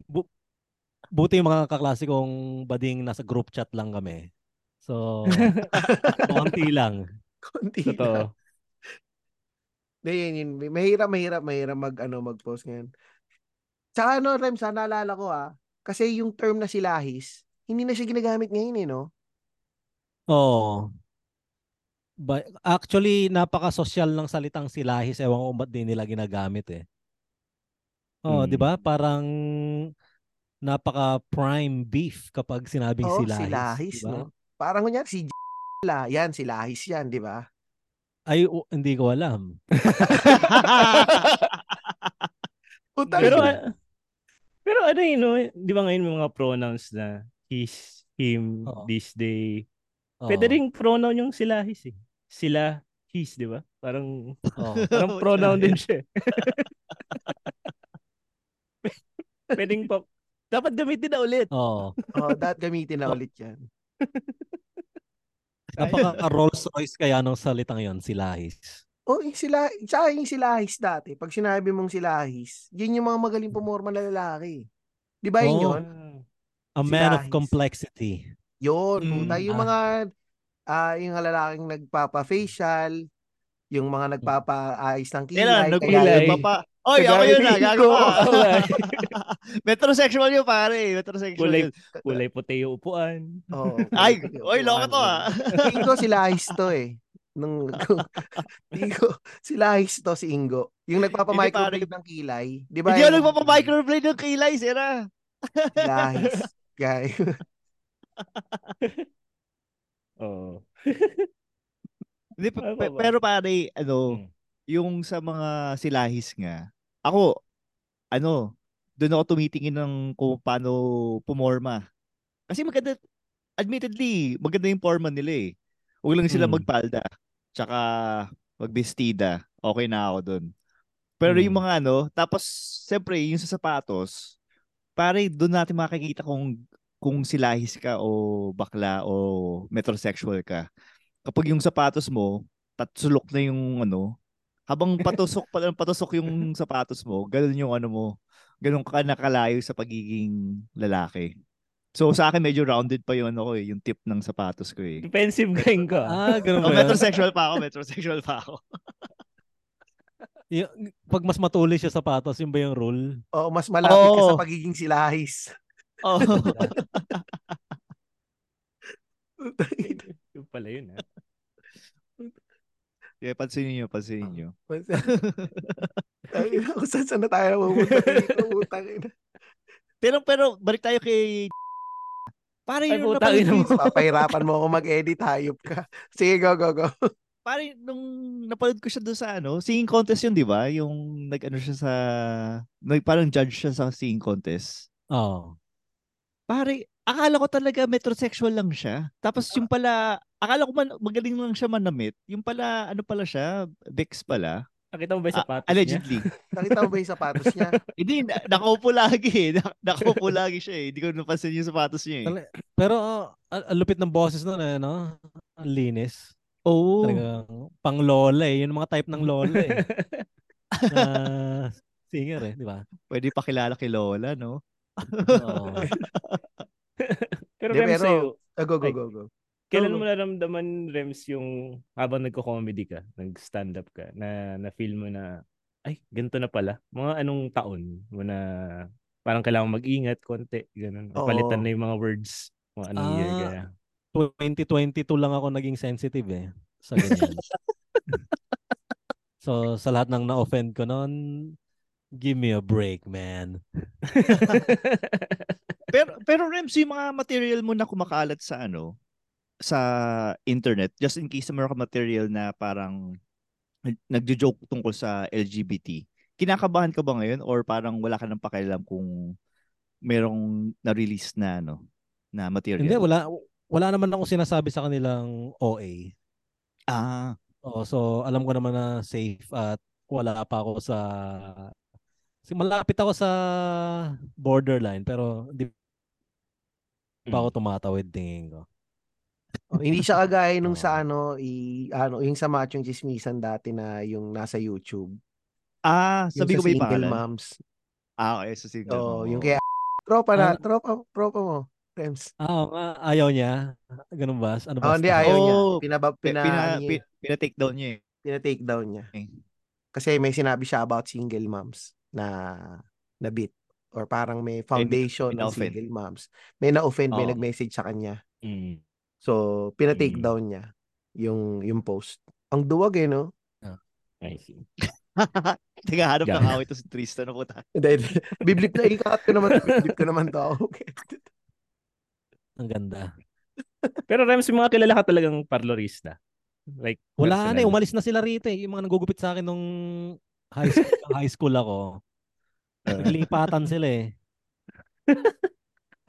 Buti yung mga kaklase kong bading nasa group chat lang kami. So, konti lang. Konti Totoo. lang. Hindi, yun, yun. Mahirap, mahirap, mahirap mag, ano, mag-post ngayon. Tsaka ano, Rems, ha, naalala ko ah. Kasi yung term na silahis, hindi na siya ginagamit ngayon eh, no? Oo. Ba- actually, napaka-social ng salitang silahis. Ewan ko ba't di nila ginagamit eh. Oh, di ba? Mm. Parang napaka-prime beef kapag sinabing Oo, silahis. silahis, di ba? no? Parang kunyari, si la, yan, silahis yan, di ba? Ay, u- hindi ko alam. Puta, Pero, pero ano yun, no? di ba ngayon may mga pronouns na his, him, Oo. this, they. Oo. Pwede ring pronoun yung sila, his eh. Sila, his, di ba? Parang, Oo. parang pronoun din siya. eh. Pwedeng pa, dapat gamitin na ulit. Oo. oh, that gamitin na ulit yan. Napaka-Rolls Royce kaya nung salitang yon silahis. Oh, yung sila, tsaka yung silahis dati. Pag sinabi mong silahis, yun yung mga magaling pumorma na lalaki. Di ba yun Oo. yun? A man of Silahis. complexity. Yun, Mm, puta. Yung ah. mga, ah yung lalaking nagpapa-facial, yung mga nagpapa-ayos ng kilay. Kailan? yung- Nagpapa... Oy, ako yun na, Iko. gagawa. Metrosexual yun, pare. Metrosexual Kulay, yun. kulay puti yung upuan. Oo. Ay, oy, loko to ah. Ingo silahis to eh. Nung, Ingo, silahis to si Ingo. Yung nagpapa-microblade ng kilay. Di ba? Hindi yung- nagpapamicroblade ng kilay, sira. Silahis. Guy. Oo. Hindi, pe- Ano pero pare, ano, Hmm. yung sa mga silahis nga, ako, ano, doon ako tumitingin ng kung paano pumorma. Kasi maganda, admittedly, maganda yung forma nila eh. Huwag lang sila Mm. magpalda. Tsaka magbestida. Okay na ako doon. Pero yung Mm. mga ano, tapos, siyempre, yung sa sapatos, pare, doon natin makikita kung kung silahis ka o bakla o metrosexual ka. Kapag yung sapatos mo, tatsulok na yung ano, habang patusok pa lang patusok yung sapatos mo, ganun yung ano mo, ganun ka nakalayo sa pagiging lalaki. So sa akin medyo rounded pa yung ano ko eh, yung tip ng sapatos ko eh. Defensive gang ka. Ah, ganun Oh, ba yun? metrosexual pa ako, metrosexual pa ako. Yung, pag mas matulis siya sapatos, yun ba yung rule? Oo, mas malapit ka sa Oo. pagiging silahis. Oh. Yung pala yun, ha? yeah, pansinin nyo, pansinin nyo. Ay, ako saan saan na tayo putang ina. Pero pero balik tayo kay Pare, Ay, ina ko mo. Papahirapan mo ako mag-edit, hayop ka. Sige, go, go, go. pare, nung napanood ko siya doon sa ano, singing contest yun, di ba? Yung nag-ano siya sa, nag, parang judge siya sa singing contest. Oo. Pare, akala ko talaga metrosexual lang siya. Tapos yung pala, akala ko man, magaling lang siya manamit. Yung pala, ano pala siya, Bex pala. Nakita mo ba yung Ah, sapatos niya? allegedly. Nakita mo ba yung sapatos niya? Hindi, na- nakaupo lagi eh. Na- Nakaupo lagi siya eh. Hindi ko napansin yung sapatos niya eh. Pero uh, lupit ng boses nun eh, no? Ang linis. Oo. Talagang pang lola eh. Yun mga type ng lola eh. na singer eh, di ba? Pwede pakilala kay Lola, no? Oo. Pero Di, Rems, pero- sa'yo, Ah, go, go, go, go. Kailan Go, mo naramdaman, Rems, yung habang nagko-comedy ka, nag-stand up ka, na na-feel mo na, ay, ganito na pala. Mga anong taon mo na parang kailangan mag-ingat konti, ganun. Oo. Palitan na yung mga words, mga anong year Ah, kaya. 2022 lang ako naging sensitive eh. Sa ganyan. so, sa lahat ng na-offend ko noon, give me a break, man. Pero, pero Rems, yung mga material mo na kumakalat sa ano, sa internet, just in case meron ka material na parang nag- nagjo-joke tungkol sa LGBT, kinakabahan ka ba ngayon or parang wala ka nang pakialam kung merong na-release na ano, na material? Hindi, wala, wala naman akong sinasabi sa kanilang OA. Ah, Oo, so alam ko naman na safe at wala pa ako sa si malapit ako sa borderline pero hindi pa ako tumatawid tingin ko. Oh, hindi siya kagaya nung sa ano, i, ano, yung sa Machong Chismisan dati na yung nasa YouTube. ah, sabi sa ko ba yung single pangalan? moms. Ah, okay, sa single Oo, mom. yung kaya tropa na, Ah. tropa, tropa mo. Rems. Ah, oo nga, ayaw niya. Ganun ba? Ano Oh, ba? hindi, style? ayaw niya. Oo. Pinaba, Pina, pina, pina, ano niya, pi- pina-take down niya eh. pina-take down niya. Okay. Kasi may sinabi siya about single moms na na bit or parang may foundation ng single moms. May na-offend, may Oo. nag-message sa kanya. Mm. So, pina-take Mm. down niya yung yung post. Ang duwag eh, no? I see. Teka, hanap Yeah. ng awit to si Tristan na puta. Dahil, biblip na, ikat ko naman, biblip ko naman to. Okay. Ang ganda. Pero Rems, yung mga kilala ka talagang parlorista. Like, Wala na eh, umalis na sila rito eh. Yung mga nagugupit sa akin nung high school, high school ako. Naglipatan sila eh.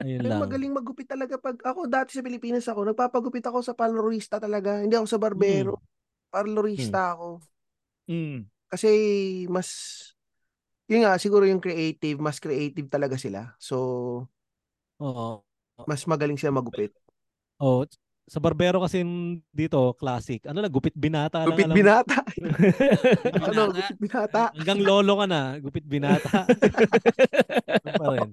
Ayun Ay, lang. magaling magupit talaga pag ako dati sa Pilipinas ako, nagpapagupit ako sa parlorista talaga. Hindi ako sa barbero. Parlorista ako. Mm. Kasi mas yun nga siguro yung creative, mas creative talaga sila. So, Oo. mas magaling sila magupit. Oh, sa barbero kasi dito, classic. Ano lang, gupit binata lang. Gupit binata. Binata. ano, gupit binata. Hanggang lolo ka na, gupit binata. Ano pa rin.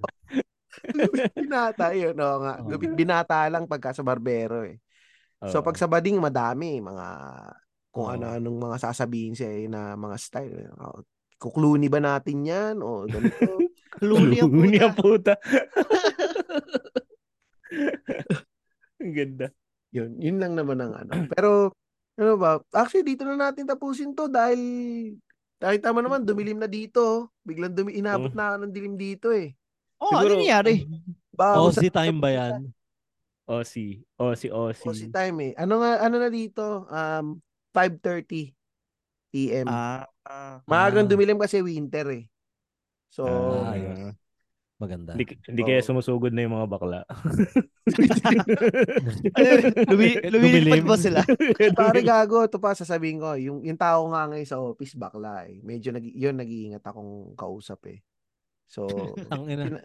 Binata, yun. Oo nga. Binata lang pagka sa barbero eh. So, pag sa bading, madami. Mga, kung Oo. ano-anong mga sasabihin siya eh, na mga style. Oh, kukluni ba natin yan? O ganito. Cluny ang puta. ang puta. Ang ganda. Yun, yun lang naman ang ano. Pero, ano ba, actually dito na natin tapusin to dahil kahit tama naman, dumilim na dito. Biglang dumi, inabot Mm. na ako ng dilim dito eh. Oh, ano Siguro- nangyari? Ba, Aussie time ba yan? Aussie. Aussie, Aussie. Aussie time eh. Ano nga, ano na dito? Um, 5.30 PM. Ah, ah. Maagang ah. dumilim kasi winter eh. So, Ah, ayos. Maganda. Hindi, hindi kaya Oo. sumusugod na yung mga bakla. Lumi, lumilipad ba sila? pare gago, ito pa sasabihin ko, yung, yung tao nga ngayon sa office, bakla eh. Medyo, nag, yun, nag-iingat akong kausap eh. So, Ang ina.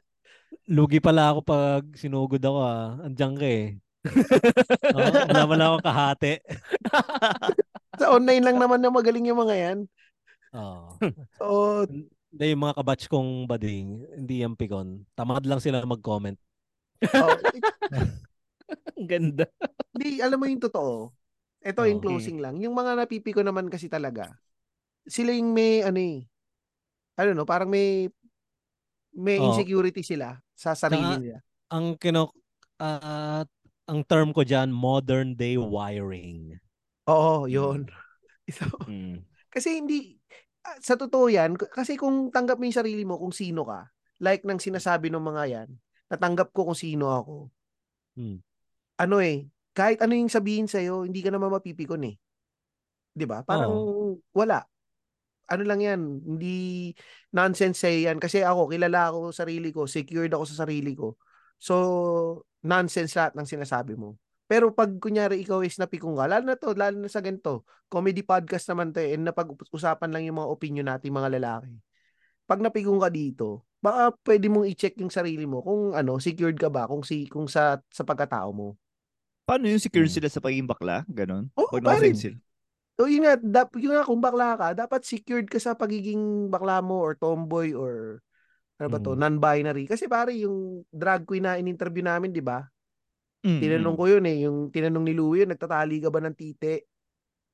Lugi pala ako pag sinugod ako ah. Andiyan ka eh. oh, wala man ako kahati. sa online lang naman na magaling yung mga yan. Oh. So, Hindi yung mga kabatch kong bading, hindi yung pikon. Tamad lang sila mag-comment. oh, Ang ganda. Hindi, alam mo yung totoo. Ito yung Oo. closing lang. Yung mga napipiko naman kasi talaga, sila yung may, ano eh, ano no, parang may, may Oo. insecurity sila sa sarili Tsaka- nila. Ang kino ah, ang term ko diyan modern day wiring. Oo, yun. So, Mm. kasi hindi, ah, sa totoo yan, kasi kung tanggap mo yung sarili mo kung sino ka, like nang sinasabi ng mga yan, natanggap ko kung sino ako. Hmm. Ano eh, kahit ano yung sabihin sa'yo, hindi ka naman mapipikon eh. 'Di ba? Parang wala. Ano lang yan, hindi nonsense sa'yo yan. Kasi ako, kilala ako sa sarili ko, secured ako sa sarili ko. So, nonsense lahat ng sinasabi mo. Pero pag kunyari ikaw is napikong ka, lalo na to, lalo na sa ganito, comedy podcast naman to eh, and napag-usapan lang yung mga opinion natin mga lalaki. Pag napikong ka dito, baka pwede mong i-check yung sarili mo kung ano, secured ka ba, kung si kung sa sa pagkatao mo. Paano yung secure Hmm. sila sa pagiging bakla? Ganon? Oo, Pag pare. sila. So yun nga, dap, yun nga kung bakla ka, dapat secured ka sa pagiging bakla mo or tomboy or ano ba to, Mm. non-binary. Kasi pare, yung drag queen na in-interview namin, di ba? Mm, Tinanong ko yun eh, yung tinanong ni Louie yun, nagtatali ka ba ng titi?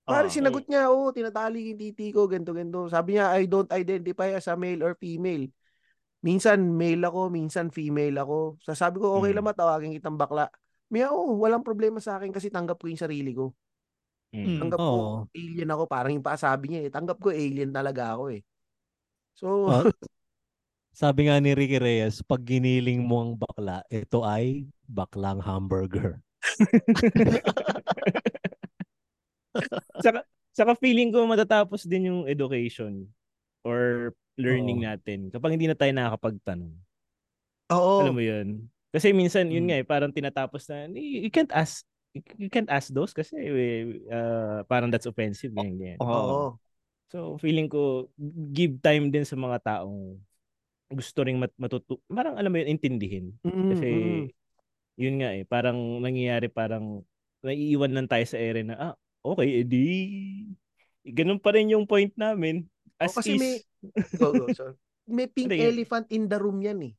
Pare, Ah. sinagot niya, oo, tinatali yung titi ko, ganto ganto. Sabi niya, I don't identify as a male or female. Minsan male ako, minsan female ako. Sasabi ko, okay Mm. lang matawagin kitang bakla. Miya, oo, walang problema sa akin kasi tanggap ko yung sarili ko. Mm. Tanggap Oo. ko, alien ako. Parang yung pasabi niya eh. Tanggap ko, alien talaga ako eh. So, Ah, sabi nga ni Ricky Reyes, pag giniling mo ang bakla, ito ay baklang hamburger. saka, saka feeling ko matatapos din yung education or learning Oo. natin kapag hindi na tayo nakakapagtanong. oo. Alam mo yun? Kasi minsan, yun Mm. nga eh, parang tinatapos na, you can't ask, you can't ask those kasi uh, parang that's offensive. Ganyan, ganyan. Oo. Oo. So, feeling ko, give time din sa mga taong gusto ring mat matutu... Parang, alam mo yun, intindihin. Mm, Kasi, mm. yun nga eh, parang nangyayari parang naiiwan lang tayo sa ere na, ah, okay, edi, ganun pa rin yung point namin. As Oh, kasi is. may- Go, go, sorry. May pink Ano yun? elephant in the room yan eh.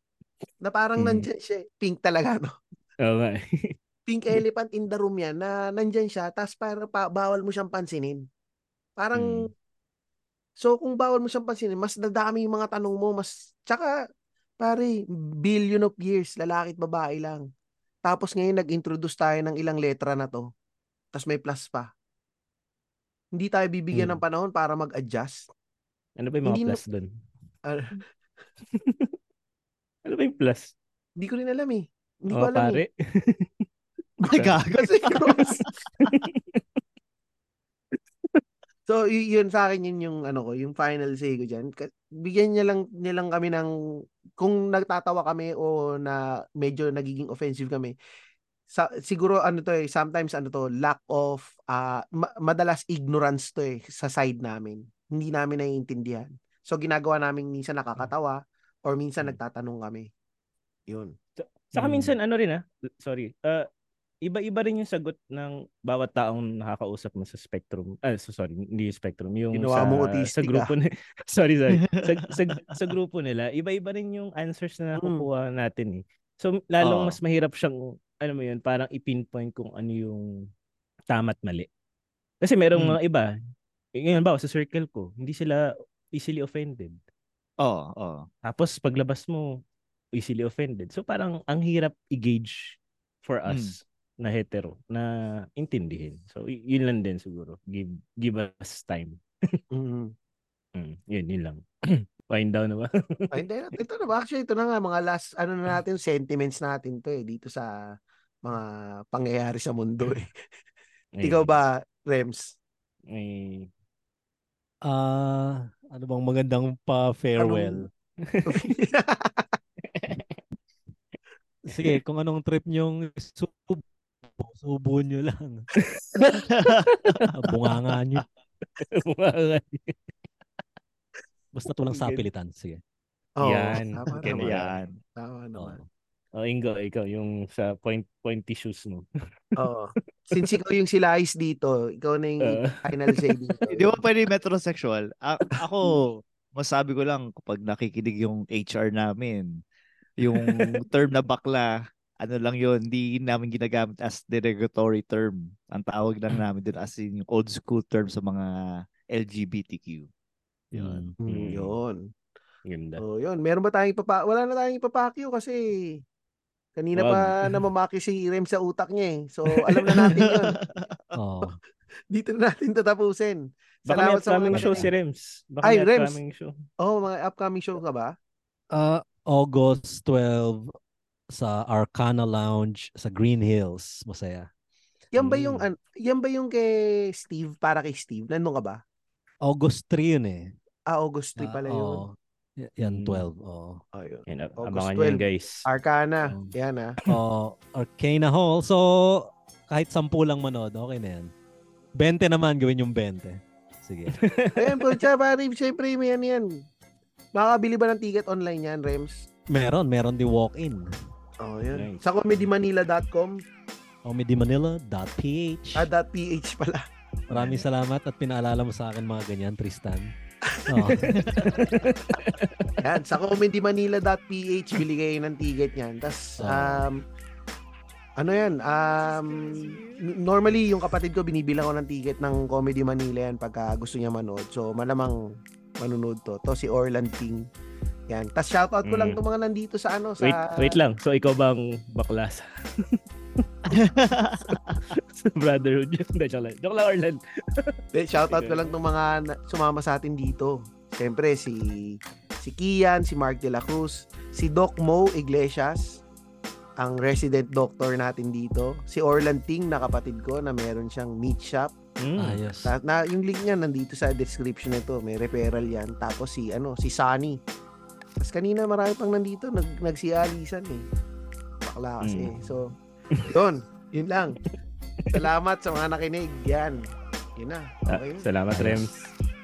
Na parang Mm. nandyan siya. eh. Pink talaga, no? Nga. Pink elephant in the room yan na nandyan siya tapos para pa, bawal mo siyang pansinin. Parang, Mm. so kung bawal mo siyang pansinin, mas dadami yung mga tanong mo, mas, tsaka, pare, billion of years, lalaki at babae lang. Tapos ngayon nag-introduce tayo ng ilang letra na to. Tapos may plus pa. Hindi tayo bibigyan Mm. ng panahon para mag-adjust. ano ba yung mga Hindi na- plus doon? Ah, Ano ba yung plus? Hindi ko rin alam eh. Hindi ko Oh, alam pare. eh. Ay, gago. Kasi cross. so, y- yun sa akin yun yung ano ko, yung final say ko diyan. Bigyan niya lang niya lang kami ng kung nagtatawa kami o na medyo nagiging offensive kami. Sa, siguro ano to eh, sometimes ano to, lack of ah, ma- madalas ignorance to eh sa side namin. Hindi namin naiintindihan. So ginagawa namin minsan nakakatawa or minsan Hmm. nagtatanong kami. Yun. Saka Mm. minsan ano rin ah, sorry. Uh, iba-iba rin yung sagot ng bawat taong nakakausap mo sa spectrum. Ah, so sorry, hindi yung spectrum, yung Ginawa sa, sa autistic, grupo ni sorry, sorry. sa, sa, sa grupo nila, iba-iba rin yung answers na Mm. nakukuha natin eh. So lalong Oo. mas mahirap siyang ano mo yun, parang i-pinpoint kung ano yung tama at mali. Kasi merong Mm. mga iba, ngayon ba sa circle ko, hindi sila easily offended. Oo, oo. Tapos paglabas mo, easily offended. So parang ang hirap i-gauge for Mm. us na hetero na intindihin. So y- yun lang din siguro. Give give us time. Mm. Mm, yun, yun lang. Wind down na ba? Ay, hindi. Ito na ba? Actually, ito na nga, mga last, ano na natin, sentiments natin to eh, dito sa mga pangyayari sa mundo eh. Ikaw ba, Rems? May Ah, ano bang magandang pa-farewell? Sige, kung anong trip nyong subo, subo nyo lang. Bunganga nyo. Basta tulang sa pilitan. Sige. Oo, Yan. Tama naman. Yan. Tama naman. oh, Ingo, ikaw, yung sa point pointy shoes mo. Oo. Since ikaw yung silais dito, ikaw na yung Uh, final say dito. Di ba pwede metrosexual? A- ako, masabi ko lang kapag nakikinig yung HR namin, yung term na bakla, ano lang yun, hindi namin ginagamit as derogatory term. Ang tawag lang namin dun as in yung old school term sa mga LGBTQ. Yun. Mm, Mm. yun. ganda. Oh, yun. Meron ba tayong papa... Wala na tayong ipapakyo kasi kanina Wag. pa namamaki si Rem sa utak niya eh. So, alam na natin yun. Oh. Dito na natin tatapusin. Baka may Salamat sa upcoming mga show si. Rems. Baka Ay, may Rems. upcoming show. Oh, mga upcoming show ka ba? Ah, August 12 sa Arcana Lounge sa Green Hills. Masaya. Yan ba yung Mm. an- yan ba yung kay Steve para kay Steve? Nandun ka ba? August 3 yun eh. Ah, August 3 Ah, pala yun. oo. Y- Yan, Mm. 12. Oo. Ayun. Yan, ab- August abangan 12. yan guys. Arcana. Oh. Yan ah. Oh, Arcana Hall. So, kahit 10 lang manood, okay na yan. 20 naman, gawin yung 20. Sige. Ayan po, tsaka pare, syempre may yan yan. Makakabili ba ng ticket online yan, Rems? meron, meron di walk-in. Oh, yan. Nice. Sa comedymanila.com comedymanila.ph ah, .ph pala. Maraming salamat at pinaalala mo sa akin mga ganyan, Tristan. Oh. Yan, sa comedymanila.ph bili kayo ng ticket niyan. Tapos um ano yan, um, normally yung kapatid ko binibilang ko ng ticket ng Comedy Manila yan pagka gusto niya manood. So malamang manunod to. To si Orland King. Yan. Tapos shoutout ko lang Mm. to mga nandito sa ano sa Wait, wait lang. So ikaw bang bakla sa brotherhood yun? Hindi, joke lang. Joke lang, Orlan. Shoutout ko lang tong mga na- sumama sa atin dito. Siyempre si si Kian, si Mark De La Cruz, si Doc Mo Iglesias, ang resident doctor natin dito. Si Orland Ting na kapatid ko na meron siyang meat shop. Mm. Ayos. Na, na, yung link niya nandito sa description nito, may referral 'yan. Tapos si ano, si Sunny. Tapos kanina marami pang nandito nag nagsialisan eh. Bakla kasi. Mm. So, yun, yun lang. Salamat sa mga nakinig. Yan. Yun na. Ah, Okay. salamat. Rems.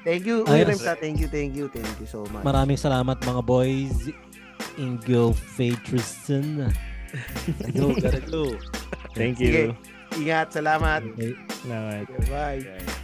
Thank you. Uy, Remsa, thank you, thank you, thank you so much. Maraming salamat mga boys. Ingo Faye Tristan. Go, gotta go. Thank Sige. you. Ingat, salamat. Okay. Salamat. Bye. Bye.